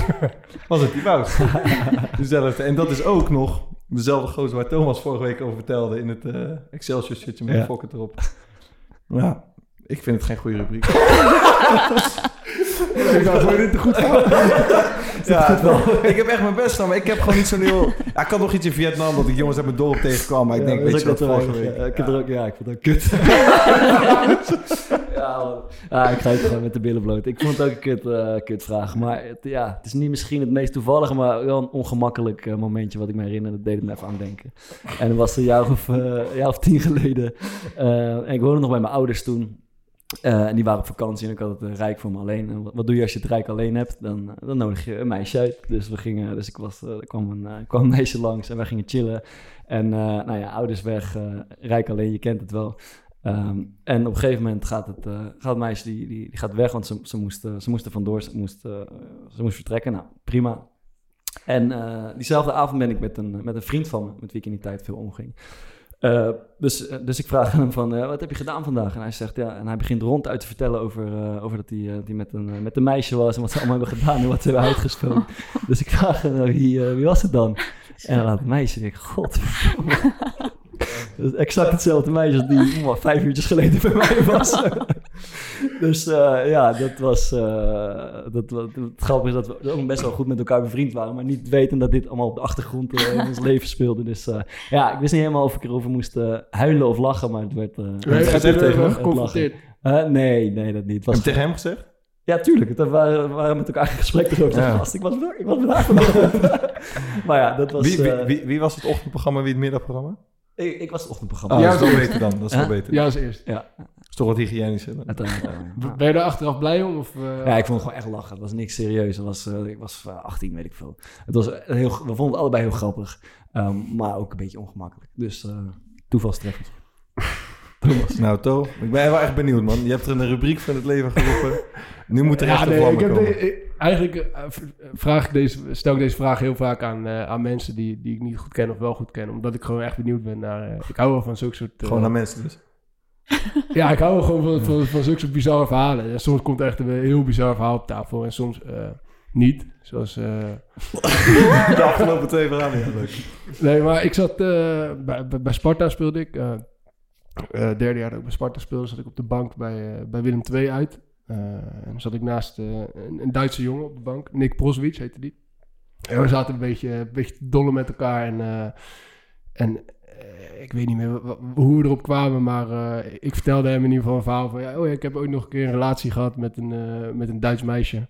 Was het die Wout? Dezelfde. En dat is ook nog dezelfde gozer waar Thomas vorige week over vertelde... in het eh, Excelsior shirtje met Ja. erop. Ja, ik vind het geen goede rubriek. Ik dacht, we dit te goed. Ja, ik heb echt mijn best gedaan, maar ik heb gewoon niet zo'n heel... Ja, ik had nog iets in Vietnam dat ik jongens uit mijn dorp tegenkwam, maar ik denk, weet dat je wat, vorige week... Ik heb ja. er ook, ja, ik het ook kut. ja, man. ja, ik ga het gewoon met de billen bloot. Ik vond het ook een kut, eh kut vraag. Maar het, ja, het is niet misschien het meest toevallige, maar wel een ongemakkelijk eh, momentje wat ik me herinner. Dat deed het me even aan denken. En dat was een jaar of, een jaar of tien geleden. En ik woonde nog bij mijn ouders toen. Eh, en die waren op vakantie en ik had het eh, rijk voor me alleen. En wat, doe je als je het rijk alleen hebt? Dan, eh, dan nodig je een meisje uit. Dus we gingen, dus ik was, er kwam een, kwam een meisje langs en wij gingen chillen. En nou ja, ouders weg, rijk alleen, je kent het wel. Ehm, en op een gegeven moment gaat het, gaat meisje die, die, die gaat weg, want ze, ze, moest, ze moest er vandoor, ze moest, ze moest vertrekken. Nou, prima. En diezelfde avond ben ik met een, met een vriend van me, met wie ik in die tijd veel omging. Eh, dus, eh, dus ik vraag aan hem van, eh, wat heb je gedaan vandaag? En hij zegt, ja, en hij begint ronduit te vertellen over, over dat hij, hij met, een, met een meisje was en wat ze allemaal hebben gedaan en wat ze hebben uitgesproken. dus ik vraag hem, wie, wie was het dan? En dan laat het meisje, en ik, god. Dat is exact hetzelfde meisje als die oh, vijf uurtjes geleden bij mij was. dus eh, ja, dat was... eh, dat, wat- het grappige is dat we ook best wel goed met elkaar bevriend waren... maar niet weten dat dit allemaal op de achtergrond eh, in ons leven speelde. Dus eh, ja, ik wist niet helemaal of ik erover moest huilen of lachen... maar het werd... eh, je gezegd er tegen hem? geconfronteerd? Nee, nee, dat niet. Het Heb was je tegen hem gezegd? ja, tuurlijk. We waren, we waren met elkaar in gesprek erover. Ja. Gast, ik was ik was vandaag. maar ja, dat was... Wie, wie, eh, wie, wie was het ochtendprogramma, wie het middagprogramma? Ik, ik was het ochtendprogramma. Oh, Ja, dat is wel beter dan. Dat is wel Ja? beter. Ja, als eerst. Ja, Dat is toch wat hygiënischer. dan. ja. Ben je er achteraf blij om? Of, eh, Ja, ik vond het gewoon echt lachen. Het was niks serieus. Het was, eh, ik was eh, 18, weet ik veel. Het was heel, we vonden het allebei heel grappig. Ehm, maar ook een beetje ongemakkelijk. Dus eh toevalstreffend. Thomas. Nou, To, ik ben wel echt benieuwd, man. Je hebt er een rubriek van het leven geroepen. Nu moet er echt Ja, een nee, vlam ik heb komen. de- ik- eigenlijk eh, vraag ik deze, stel ik deze vraag heel vaak aan, eh, aan mensen die, die ik niet goed ken of wel goed ken. Omdat ik gewoon echt benieuwd ben naar... eh, ik hou wel van zulke soort... Gewoon naar mensen dus. Ja, ik hou wel gewoon van, van, van zulke soort bizarre verhalen. En soms komt er echt een heel bizar verhaal op tafel en soms niet. Zoals... De afgelopen twee verhalen. Ja, leuk. Nee, maar ik zat bij, bij, Sparta speelde ik. derde jaar dat ik bij Sparta speelde, zat ik op de bank bij, bij Willem II uit. Eh, en dan zat ik naast eh, een, een Duitse jongen op de bank. Nick Proswitz heette die. En we zaten een beetje, een dollen met elkaar. En, eh, en ik weet niet meer hoe we erop kwamen, maar ik vertelde hem in ieder geval een verhaal van... Ja, oh ja, ik heb ook nog een keer een relatie gehad met een, met een Duits meisje.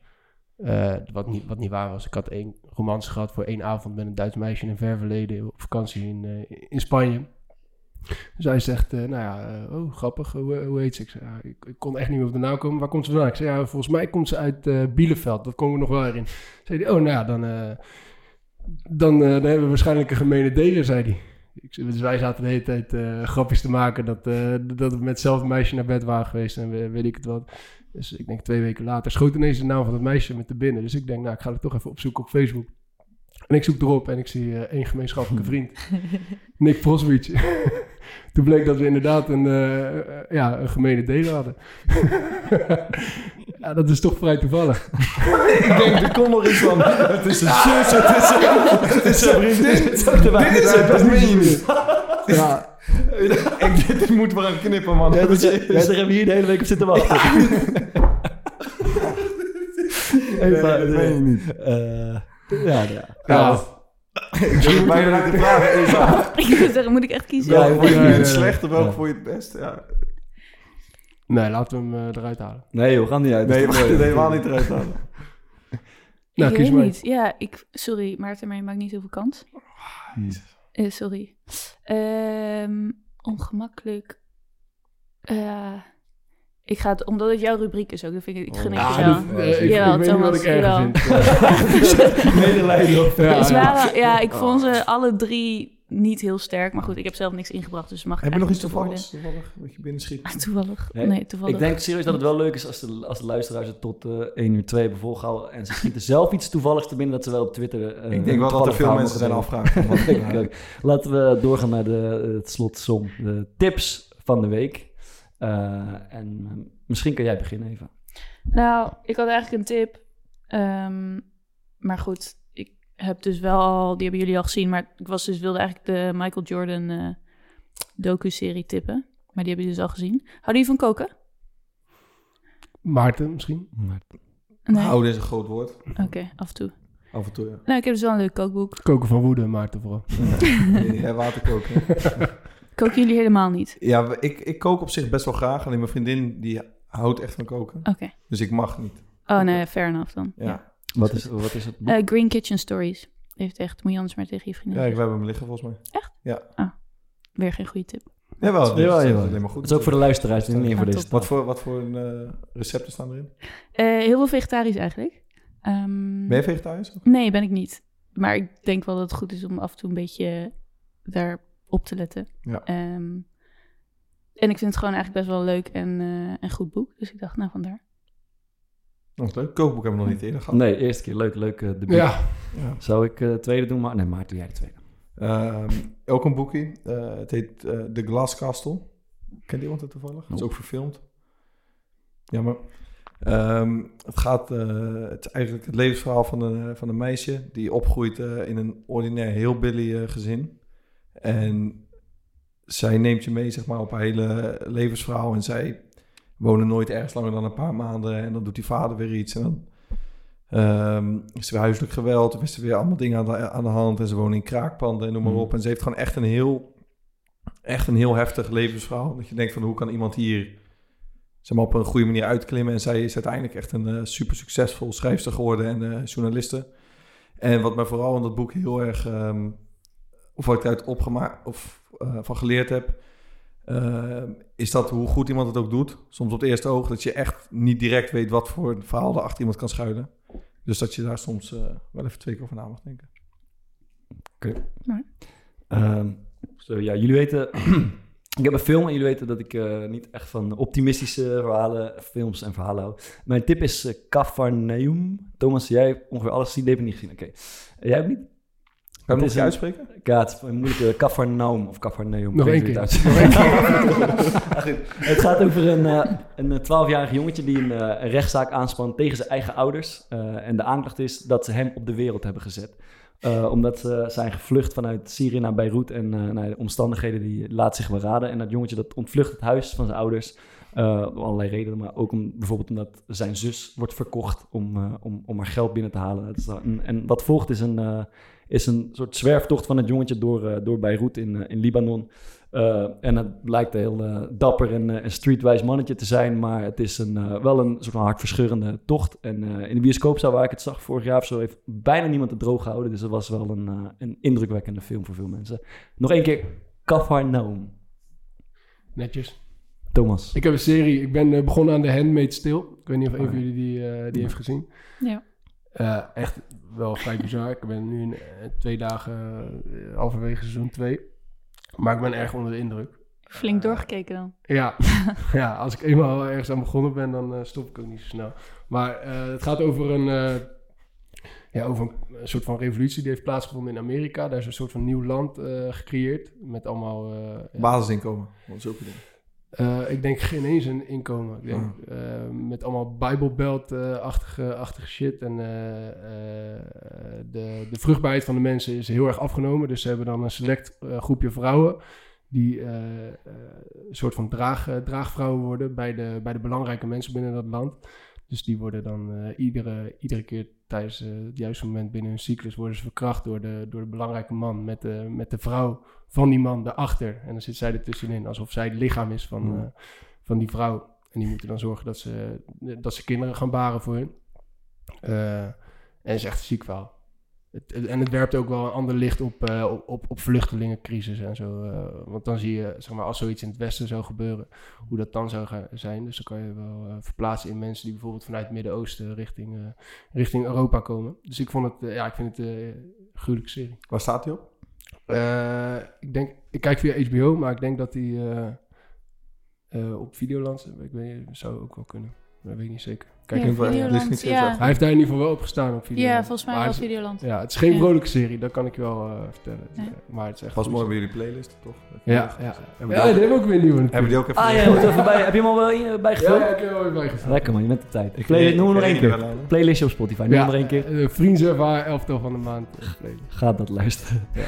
Eh, wat, niet, wat niet waar was. Ik had één romance gehad voor één avond met een Duits meisje in een ver verleden op vakantie in, in Spanje. Dus hij zegt, eh, nou ja, eh, oh grappig, hoe, hoe heet ze? Ik, ik, kon echt niet meer op de naam komen. Waar komt ze vandaan? Ik zei, ja, volgens mij komt ze uit eh, Bielefeld. Dat kon ik nog wel erin. Zei hij, oh nou ja, dan, eh, dan, eh, dan hebben we waarschijnlijk een gemene deler, zei hij. Ik, dus wij zaten de hele tijd eh, grapjes te maken dat, eh, dat we met hetzelfde meisje naar bed waren geweest en we- weet ik het wat. Dus ik denk twee weken later schoot ineens de naam van het meisje met te binnen. Dus ik denk, nou, ik ga het toch even opzoeken op Facebook. En ik zoek erop en ik zie eh, één gemeenschappelijke vriend. Nick Proswitz. Toen bleek dat we inderdaad een, eh, eh, ja, een gemene deler hadden. ja, dat is toch vrij toevallig. Ik denk, er komt nog iets van. Het is een zus, het is een, het is een vriendin. Dit is het, dat meen je niet. Ja, Ik, dit moet maar aan knippen, man. Is- hebt er hebben hier de hele week op zitten wachten. Nee, dat meen je niet. Eh, ja, ja. ja. Ik durf bijna niet te vragen, Eva. Ik wil zeggen, moet ik echt kiezen? Welke vond je het nee. slecht of welke Ja. vond je het best? Ja. Nee, laten we hem eh, eruit halen. Nee joh, gaan niet uit. Nee, we gaan helemaal niet eruit halen. Nou, ik kies weet maar. niet. Ja, ik, sorry, Maarten, maar je maakt niet zoveel kans. Eh, sorry. Ehm, ongemakkelijk. Eh, ik ga het, omdat het jouw rubriek is ook, dan vind ik, ik gun het Ah, je Ja, wel. ik, Jawel, ik weet niet wat Thomas, ik erger jawel. vind. Medelijden of... Ja, ja. waren- ja, ik vond ze alle drie niet heel sterk. Maar goed, ik heb zelf niks ingebracht, dus mag ik Heb je nog iets toevalligs? niet Toevallig, dat je binnen schiet? beoordelen. Toevallig. Nee, Nee, toevallig. Ik denk serieus dat het wel leuk is als de, als de luisteraars het tot eh 1 uur 2 hebben volgehouden. En ze schieten zelf iets toevalligs te binnen dat ze wel op Twitter... eh, Ik denk wel dat er toevallig veel mensen zijn afvragen. wat- ook. Laten we doorgaan naar de, het slotsom. De tips van de week. Eh, en eh, misschien kan jij beginnen even. Nou, ik had eigenlijk een tip. Ehm, maar goed, ik heb dus wel al, die hebben jullie al gezien, maar ik was dus wilde eigenlijk de Michael Jordan eh docu-serie tippen. Maar die hebben jullie dus al gezien. Houden jullie van koken? Maarten misschien? Nee. Houden is een groot woord. Oké, af en toe. Af en toe, ja. Nou, ik heb dus wel een leuk kookboek. Koken van woede, Maarten vooral. ja water koken. Jullie helemaal niet? Ja, ik, ik kook op zich best wel graag. Alleen mijn vriendin, die houdt echt van koken. Oké. Dus ik mag niet. Oh nee, fair enough dan. Ja, Ja. Wat is, wat is het boek? Eh, Green Kitchen Stories. Heeft echt, moet je anders maar tegen je vriendin ja ik, we hebben hem liggen volgens mij. Weer geen goede tip. Jawel, dat is jawel. maar goed. Het is ook voor de luisteraars niet meer voor Ah, deze. Wat voor, wat voor een, eh, recepten staan erin? Eh, heel veel vegetarisch eigenlijk. Ehm, Ben je vegetarisch? Nee, ben ik niet. Maar ik denk wel dat het goed is om af en toe een beetje daarop te letten. Ja. Ehm, en ik vind het gewoon eigenlijk best wel leuk en eh, een goed boek. Dus ik dacht, nou vandaar. Nog leuk. Kookboek hebben we nog niet eerder gehad. Nee, eerste keer. Leuk, leuk eh, debuut. Ja, Ja. Zou ik eh tweede doen? Maar nee, Maarten, doe jij de tweede. Ehm, ook een boekje. Eh, het heet eh The Glass Castle. Kent iemand het toevallig? Het is ook verfilmd. Ja, maar... ehm, het gaat... eh, het is eigenlijk het levensverhaal van een, van een meisje... die opgroeit eh, in een ordinair heel billy eh, gezin. En zij neemt je mee, zeg maar, op haar hele levensverhaal. En zij wonen nooit ergens langer dan een paar maanden. En dan doet die vader weer iets. En dan Ehm, is er weer huiselijk geweld, of is er weer allemaal dingen aan de, aan de hand en ze wonen in kraakpanden en noem maar Mm. op. En ze heeft gewoon echt een heel, echt een heel heftig levensverhaal. Dat je denkt van hoe kan iemand hier zeg maar, op een goede manier uitklimmen. En zij is uiteindelijk echt een eh, super succesvol schrijfster geworden en eh, journaliste. En wat mij vooral in dat boek heel erg, ehm, of wat ik eruit opgemaakt of eh, van geleerd heb, eh, is dat hoe goed iemand het ook doet. Soms op het eerste oog dat je echt niet direct weet wat voor een verhaal er achter iemand kan schuilen. Dus dat je daar soms eh, wel even twee keer over na mag denken. Ehm, zo, ja, jullie weten... ik heb een film en jullie weten dat ik eh, niet echt van optimistische verhalen, films en verhalen hou. Mijn tip is uh, Cafarnaum. Thomas, jij hebt ongeveer alles gezien? Die heb ik niet gezien. Oké. Jij hebt niet? Kan je Het nog uitspreken? Ja, het is een moeilijke Cafarnaum of Cafarnaum. Nog één weet keer. het het gaat over een, eh, een 12-jarig jongetje die een, eh, een rechtszaak aanspant tegen zijn eigen ouders. Eh, en de aanklacht is dat ze hem op de wereld hebben gezet. Eh, omdat ze zijn gevlucht vanuit Syrië naar Beirut. En eh, nou, de omstandigheden die laat zich beraden. En dat jongetje dat ontvlucht het huis van zijn ouders. eh, om allerlei redenen. Maar ook om, bijvoorbeeld omdat zijn zus wordt verkocht om, eh, om, om haar geld binnen te halen. Dat is en, en wat volgt is een, eh, is een soort zwerftocht van het jongetje door, eh, door Beirut in, eh, in Libanon. Eh, en het blijkt een heel dapper en, en streetwise mannetje te zijn, maar het is een, eh, wel een soort van hartverscheurende tocht. En eh, in de bioscoopzaal waar ik het zag vorig jaar of zo, heeft bijna niemand het droog gehouden. Dus dat was wel een, eh, een indrukwekkende film voor veel mensen. Nog één keer, Cafarnaum. netjes. Thomas. Ik heb een serie, ik ben begonnen aan The Handmaid's Tale. Ik weet niet of een Oh, van jullie die, die heeft gezien. Ja. Eh, echt wel vrij bizar. Ik ben nu in, eh, twee dagen eh, halverwege seizoen 2. Maar ik ben erg onder de indruk. Flink doorgekeken dan. Ja, ja als ik eenmaal ergens aan begonnen ben, dan stop ik ook niet zo snel. Maar eh, het gaat over een, eh, ja, over een, soort van revolutie die heeft plaatsgevonden in Amerika. Daar is een soort van nieuw land eh, gecreëerd. Met allemaal... eh, Basisinkomen, wat is ook een ding. Eh, ik denk geen eens een inkomen. Ik denk, eh, met allemaal Bijbelbelt-achtige achtige shit. En eh, de, de vruchtbaarheid van de mensen is heel erg afgenomen. Dus ze hebben dan een select groepje vrouwen... die een soort van draag, draagvrouwen worden... Bij de, bij de belangrijke mensen binnen dat land. Dus die worden dan iedere, iedere keer tijdens eh, het juiste moment binnen hun cyclus... worden ze verkracht door de, door de belangrijke man... met de, met de vrouw van die man daarachter. En dan zit zij er tussenin, alsof zij het lichaam is van, Hmm. eh, van die vrouw. En die moeten dan zorgen dat ze, dat ze kinderen gaan baren voor hun. Eh, en het is echt een ziek verhaal. Het, en het werpt ook wel een ander licht op, eh, op, op, op vluchtelingencrisis en zo. eh, want dan zie je, zeg maar, als zoiets in het Westen zou gebeuren, hoe dat dan zou gaan zijn. Dus dan kan je wel eh, verplaatsen in mensen die bijvoorbeeld vanuit het Midden-Oosten richting, richting Europa komen. Dus ik vond het, ja, ik vind het een gruwelijke serie. Waar staat hij op? Ik denk, ik kijk via HBO, maar ik denk dat die eh, op Videoland, ik weet zou ook wel kunnen. Maar dat weet ik niet zeker. Kijk, Ja, Videoland, dus hij heeft daar in ieder geval wel op gestaan op video. Ja, volgens mij Maar Videoland. Ja, het is geen Ja. vrolijke serie, dat kan ik je wel eh, vertellen. Ja. Maar het is echt Was mooi bij jullie playlist, toch? Ja, ja. Hebben Ja, die ook- hebben we ook weer een nieuwe Hebben die ook even... Ah ja, moet even bij, heb je hem al wel bijgevuld? ja, ik heb er wel weer bijgevuld. Lekker man, je bent op tijd. Ik Play, noem hem nog één keer. Playlistje op Spotify, noem hem nog één keer. eh, Vrienden waar elftal van de maand. eh, playlist. Ga dat luisteren. Eh,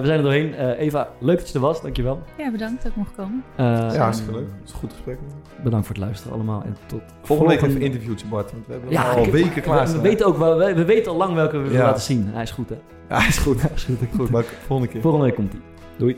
we zijn er doorheen. Eh, Eva, leuk dat je er was, dankjewel. Ja, bedankt dat ik mocht komen. Eh, Ja, hartstikke leuk. Het is een goed gesprek. Bedankt voor het luisteren allemaal en tot Volgende week even een interviewtje, Bart. Want we hebben Ja, al ik- weken klaar We, staan. weten ook wel, we, we weten al lang welke we willen laten zien. Hij is goed hè. Ja, is goed. Hij is goed. Goed, maar volgende keer. Volgende week komt hij. Doei.